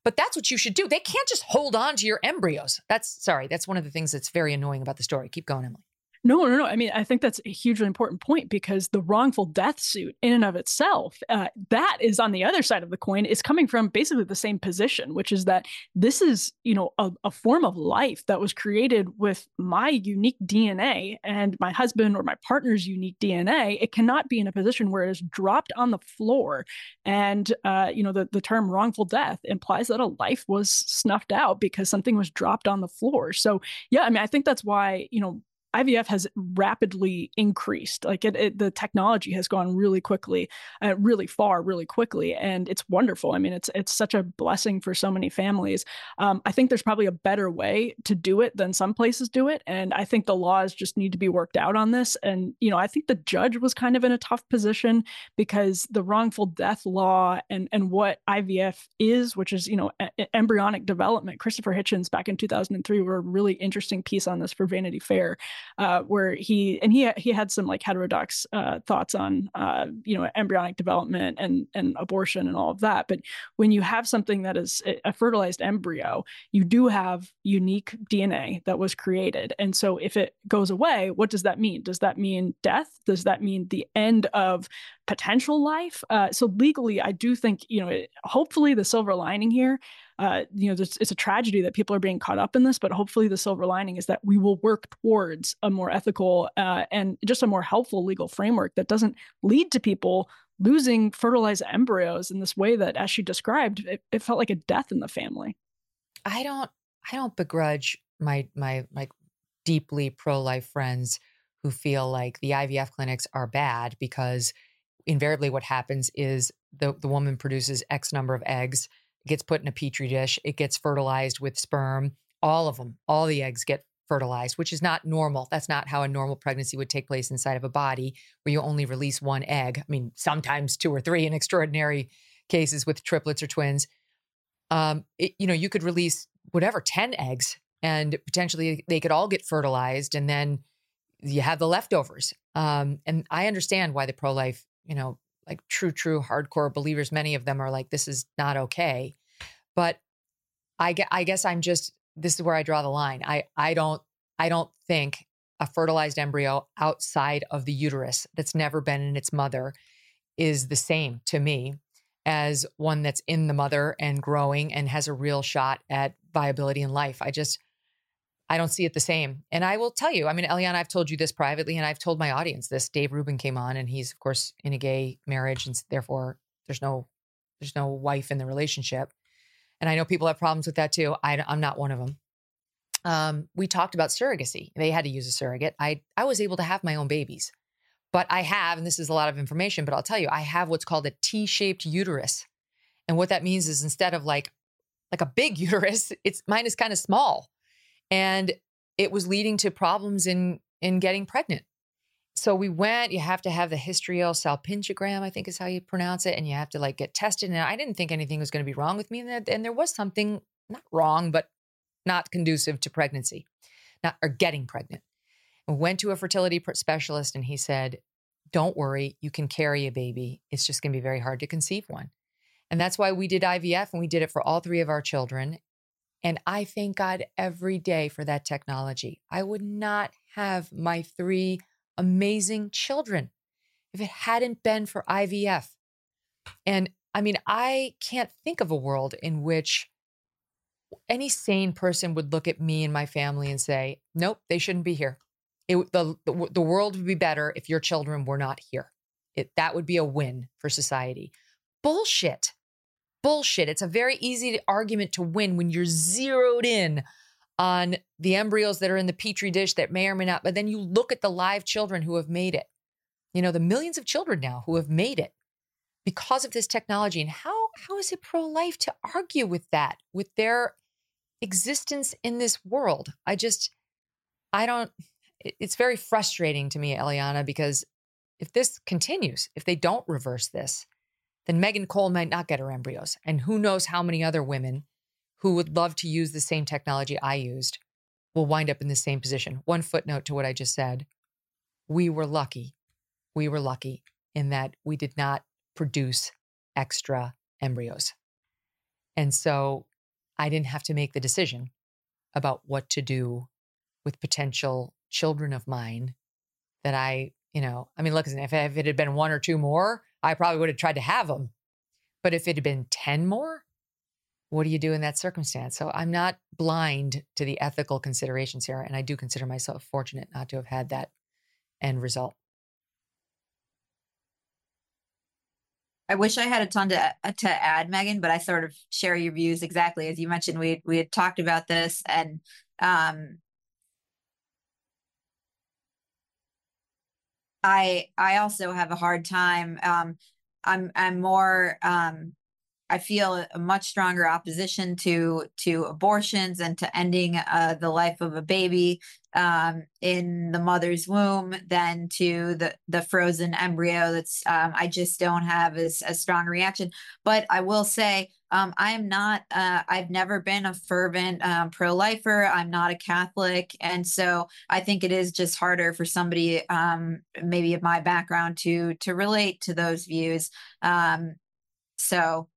But that's what you should do. They can't just hold on to your embryos. That's sorry. That's one of the things that's very annoying about the story. Keep going, Emily. No, no, no. I mean, I think that's a hugely important point because the wrongful death suit, in and of itself, uh, that is on the other side of the coin, is coming from basically the same position, which is that this is, you know, a, a form of life that was created with my unique DNA and my husband or my partner's unique DNA. It cannot be in a position where it is dropped on the floor. And, uh, you know, the, the term wrongful death implies that a life was snuffed out because something was dropped on the floor. So, yeah, I mean, I think that's why, you know, IVF has rapidly increased. Like it, it the technology has gone really quickly, uh, really far, really quickly, and it's wonderful. I mean, it's it's such a blessing for so many families. Um, I think there's probably a better way to do it than some places do it, and I think the laws just need to be worked out on this. And you know, I think the judge was kind of in a tough position because the wrongful death law and and what IVF is, which is you know embryonic development. Christopher Hitchens back in 2003 were a really interesting piece on this for Vanity Fair, uh, where he and he he had some like heterodox uh, thoughts on uh, you know embryonic development and and abortion and all of that. But when you have something that is a fertilized embryo, you do have unique DNA that was created, and so if it goes away, what does that mean? Does that mean death? Does that mean the end of potential life? Uh, so legally, I do think you know. Hopefully, the silver lining here uh, you know, it's a tragedy that people are being caught up in this, but hopefully the silver lining is that we will work towards a more ethical uh, and just a more helpful legal framework that doesn't lead to people losing fertilized embryos in this way that, as she described, it, it felt like a death in the family. I don't, I don't begrudge my my like deeply pro life friends who feel like the IVF clinics are bad because invariably what happens is the the woman produces X number of eggs gets put in a petri dish, it gets fertilized with sperm. All of them, all the eggs get fertilized, which is not normal. That's not how a normal pregnancy would take place inside of a body where you only release one egg. I mean, sometimes two or three in extraordinary cases with triplets or twins. Um, it, you know, you could release whatever, 10 eggs and potentially they could all get fertilized and then you have the leftovers. Um, and I understand why the pro life, you know, like true, true hardcore believers, many of them are like, this is not okay. But I I guess I'm just, this is where I draw the line. I, I don't, I don't think a fertilized embryo outside of the uterus that's never been in its mother is the same to me as one that's in the mother and growing and has a real shot at viability in life. I just, I don't see it the same. And I will tell you, I mean, Eliana, I've told you this privately, and I've told my audience this. Dave Rubin came on, and he's of course in a gay marriage, and therefore there's no there's no wife in the relationship. And I know people have problems with that too. I, am not one of them. Um, we talked about surrogacy. They had to use a surrogate. I I was able to have my own babies, but I have, and this is a lot of information, but I'll tell you, I have what's called a T-shaped uterus, and what that means is instead of like like a big uterus, it's mine is kind of small and it was leading to problems in in getting pregnant. So we went, you have to have the hysteriosalpingogram, I think is how you pronounce it, and you have to like get tested. And I didn't think anything was going to be wrong with me. And, and there was something not wrong, but not conducive to pregnancy, not or getting pregnant. I went to a fertility specialist and he said, Don't worry, you can carry a baby. It's just going to be very hard to conceive one. And that's why we did IVF and we did it for all three of our children. And I thank God every day for that technology. I would not have my three amazing children if it hadn't been for IVF. And I mean, I can't think of a world in which any sane person would look at me and my family and say, nope, they shouldn't be here. It, the, the, the world would be better if your children were not here. It, that would be a win for society. Bullshit bullshit. It's a very easy argument to win when you're zeroed in on the embryos that are in the petri dish that may or may not, but then you look at the live children who have made it. You know, the millions of children now who have made it because of this technology. And how how is it pro-life to argue with that, with their existence in this world? I just I don't it's very frustrating to me, Eliana, because if this continues, if they don't reverse this, then Megan Cole might not get her embryos. And who knows how many other women who would love to use the same technology I used will wind up in the same position. One footnote to what I just said we were lucky. We were lucky in that we did not produce extra embryos. And so I didn't have to make the decision about what to do with potential children of mine that I, you know, I mean, look, if, it had been one or two more, I probably would have tried to have them. But if it had been 10 more, what do you do in that circumstance? So I'm not blind to the ethical considerations here. And I do consider myself fortunate not to have had that end result. I wish I had a ton to uh, to add, Megyn, but I sort of share your views exactly as you mentioned. We we had talked about this, and um, I I also have a hard time. Um, I'm I'm more um, I feel a much stronger opposition to to abortions and to ending uh, the life of a baby um, in the mother's womb than to the the frozen embryo. That's um, I just don't have as a strong reaction. But I will say um, I am not. Uh, I've never been a fervent um, pro lifer. I'm not a Catholic, and so I think it is just harder for somebody um, maybe of my background to to relate to those views. Um, so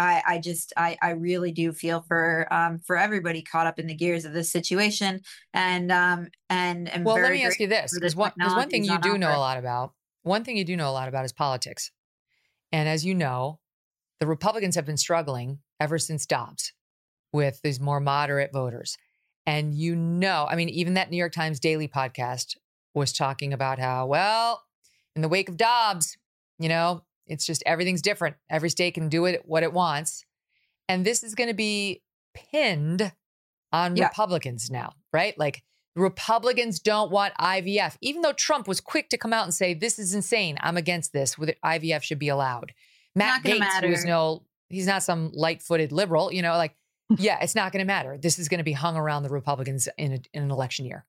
I, I just I, I really do feel for um for everybody caught up in the gears of this situation and um and and well let me ask you this because one, one thing you do know a lot about one thing you do know a lot about is politics. And as you know the Republicans have been struggling ever since Dobbs with these more moderate voters. And you know I mean even that New York Times Daily podcast was talking about how well in the wake of Dobbs you know it's just everything's different. Every state can do it what it wants. And this is going to be pinned on yeah. Republicans now, right? Like Republicans don't want IVF, even though Trump was quick to come out and say, This is insane. I'm against this. With IVF should be allowed. Matt Gaetz, matter. who's no, he's not some light footed liberal, you know, like, yeah, it's not going to matter. This is going to be hung around the Republicans in, a, in an election year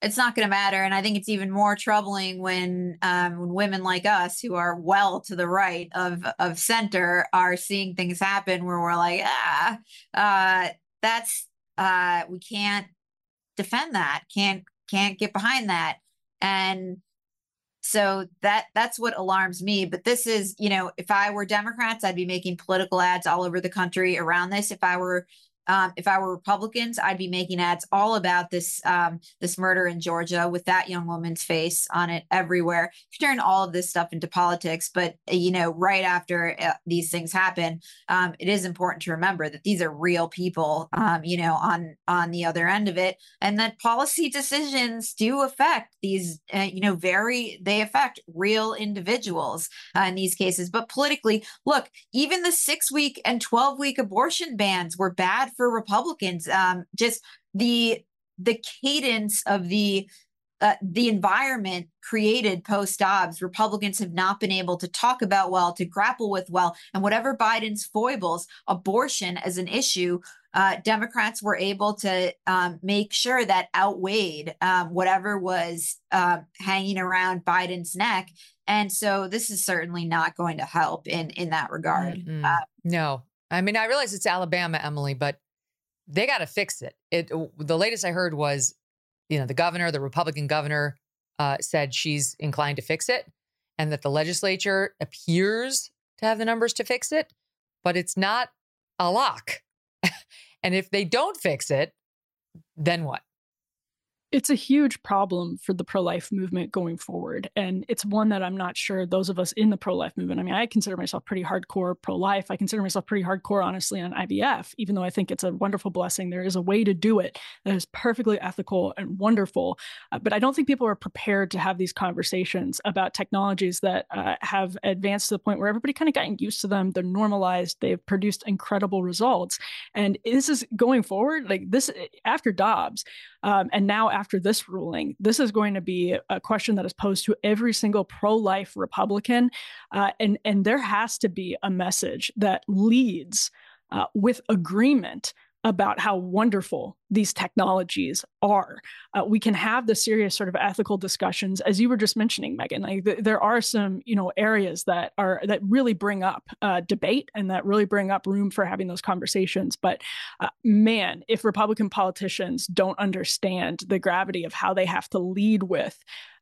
it's not going to matter. And I think it's even more troubling when um, when women like us, who are well to the right of of center, are seeing things happen where we're like, ah, uh, that's uh, we can't defend that, can't can't get behind that, and so that that's what alarms me. But this is, you know, if I were Democrats, I'd be making political ads all over the country around this. If I were um, if I were Republicans, I'd be making ads all about this um, this murder in Georgia with that young woman's face on it everywhere. You turn all of this stuff into politics, but uh, you know, right after uh, these things happen, um, it is important to remember that these are real people, um, you know, on on the other end of it, and that policy decisions do affect these, uh, you know, very they affect real individuals uh, in these cases. But politically, look, even the six week and twelve week abortion bans were bad for Republicans. Um, just the the cadence of the uh, the environment created post Dobbs, Republicans have not been able to talk about well, to grapple with well, and whatever Biden's foibles, abortion as an issue, uh, Democrats were able to um, make sure that outweighed um, whatever was uh, hanging around Biden's neck, and so this is certainly not going to help in in that regard. Mm-hmm. no, I mean I realize it's Alabama, Emily, but they got to fix it. It the latest I heard was, you know, the governor, the Republican governor, uh, said she's inclined to fix it, and that the legislature appears to have the numbers to fix it, but it's not a lock. and if they don't fix it, then what? It's a huge problem for the pro life movement going forward. And it's one that I'm not sure those of us in the pro life movement, I mean, I consider myself pretty hardcore pro life. I consider myself pretty hardcore, honestly, on IVF, even though I think it's a wonderful blessing. There is a way to do it that is perfectly ethical and wonderful. Uh, but I don't think people are prepared to have these conversations about technologies that uh, have advanced to the point where everybody kind of gotten used to them. They're normalized, they've produced incredible results. And this is going forward, like this after Dobbs, um, and now after this ruling, this is going to be a question that is posed to every single pro-life Republican, uh, and and there has to be a message that leads uh, with agreement about how wonderful these technologies are. Uh, we can have the serious sort of ethical discussions, as you were just mentioning, Megyn. Like th- there are some, you know, areas that are that really bring up uh, debate and that really bring up room for having those conversations. But uh, man, if Republican politicians don't understand the gravity of how they have to lead with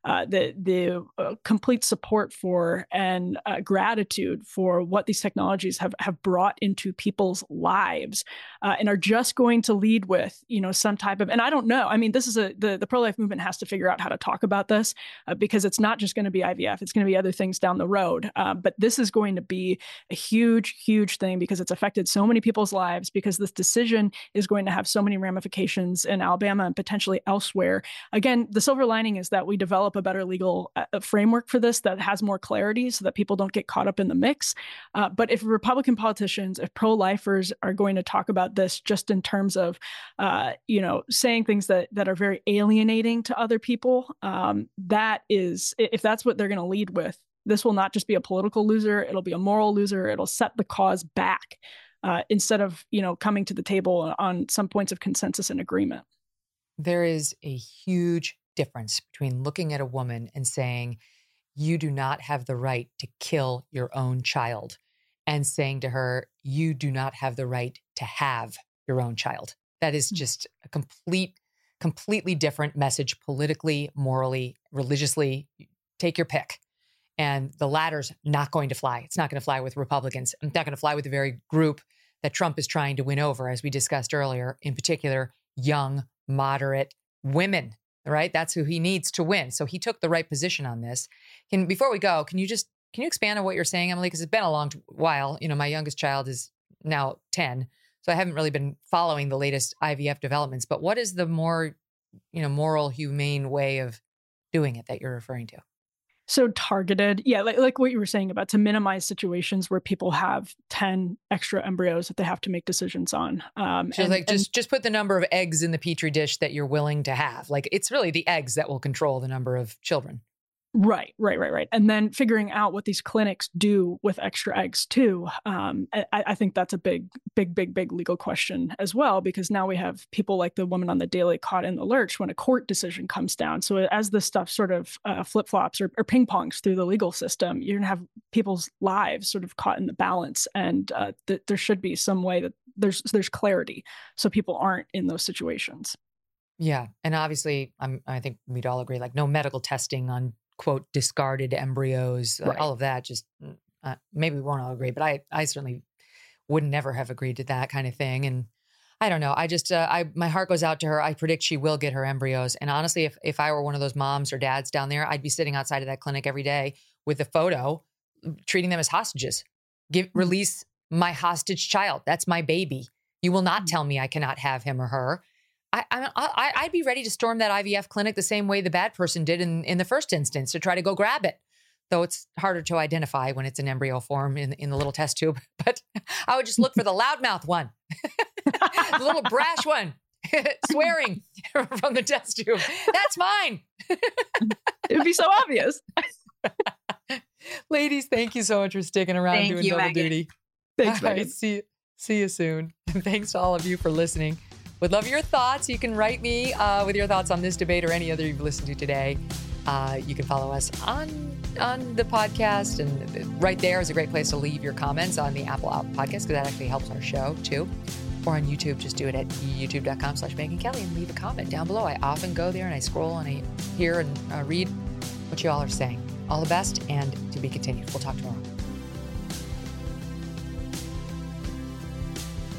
uh, the the uh, complete support for and uh, gratitude for what these technologies have have brought into people's lives, and are just going to lead with you know some type of and I don't know. I mean, this is a the the pro life movement has to figure out how to talk about this uh, because it's not just going to be IVF; it's going to be other things down the road. Uh, but this is going to be a huge, huge thing because it's affected so many people's lives. Because this decision is going to have so many ramifications in Alabama and potentially elsewhere. Again, the silver lining is that we develop a better legal uh, framework for this that has more clarity so that people don't get caught up in the mix. Uh, but if Republican politicians, if pro lifers are going to talk about this just in terms of, uh, you know, saying things that, that are very alienating to other people, um, that is, if that's what they're going to lead with, this will not just be a political loser, it'll be a moral loser. It'll set the cause back. Uh, instead of you know coming to the table on some points of consensus and agreement. There is a huge difference between looking at a woman and saying, You do not have the right to kill your own child, and saying to her, You do not have the right to have your own child. That is hmm. just a complete, completely different message politically, morally, religiously. Take your pick. And the latter's not going to fly. It's not going to fly with Republicans. It's not going to fly with the very group that Trump is trying to win over, as we discussed earlier, in particular, young, moderate women, right? That's who he needs to win. So he took the right position on this. Can before we go, can you just can you expand on what you're saying, Emily? Because it's been a long while. You know, my youngest child is now 10. So I haven't really been following the latest IVF developments. But what is the more, you know, moral, humane way of doing it that you're referring to? so targeted yeah like, like what you were saying about to minimize situations where people have 10 extra embryos that they have to make decisions on um so and, like just and, just put the number of eggs in the petri dish that you're willing to have like it's really the eggs that will control the number of children Right, right, right, right. And then figuring out what these clinics do with extra eggs too. Um, I, I, think that's a big, big, big, big legal question as well, because now we have people like the woman on the daily caught in the lurch when a court decision comes down. So as this stuff sort of uh, flip flops or, or ping pongs through the legal system, you're gonna have people's lives sort of caught in the balance, and uh, th- there should be some way that there's there's clarity, so people aren't in those situations. Yeah, and obviously, I'm, I think we'd all agree, like no medical testing on quote discarded embryos, uh, right. uh, all of that. Just mm, uh, maybe we won't all agree, but I I certainly would never have agreed to that kind of thing. And I don't know. I just uh, I my heart goes out to her. I predict she will get her embryos. And honestly, if if I were one of those moms or dads down there, I'd be sitting outside of that clinic every day with a photo, treating them as hostages. Give mm-hmm. release my hostage child. That's my baby. You will not tell me I cannot have him or her. I, I, I'd be ready to storm that IVF clinic the same way the bad person did in, in the first instance to try to go grab it. Though it's harder to identify when it's an embryo form in, in the little test tube. But I would just look for the loudmouth one, the little brash one, swearing from the test tube. That's mine. it would be so obvious. Ladies, thank you so much for sticking around thank doing you, double Megyn. duty. Thanks, Megyn. Right, see, see you soon. And thanks to all of you for listening. Would love your thoughts. You can write me uh, with your thoughts on this debate or any other you've listened to today. Uh, you can follow us on on the podcast, and right there is a great place to leave your comments on the Apple podcast because that actually helps our show too. Or on YouTube, just do it at youtube.com slash Megyn Kelly and leave a comment down below. I often go there and I scroll and I hear and uh, read what you all are saying. All the best and to be continued. We'll talk tomorrow.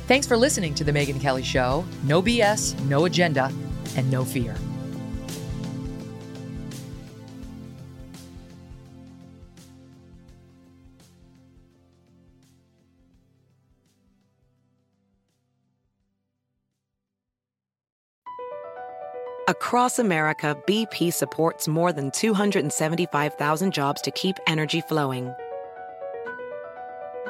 Thanks for listening to The Megyn Kelly Show. No BS, no agenda, and no fear. Across America, BP supports more than 275,000 jobs to keep energy flowing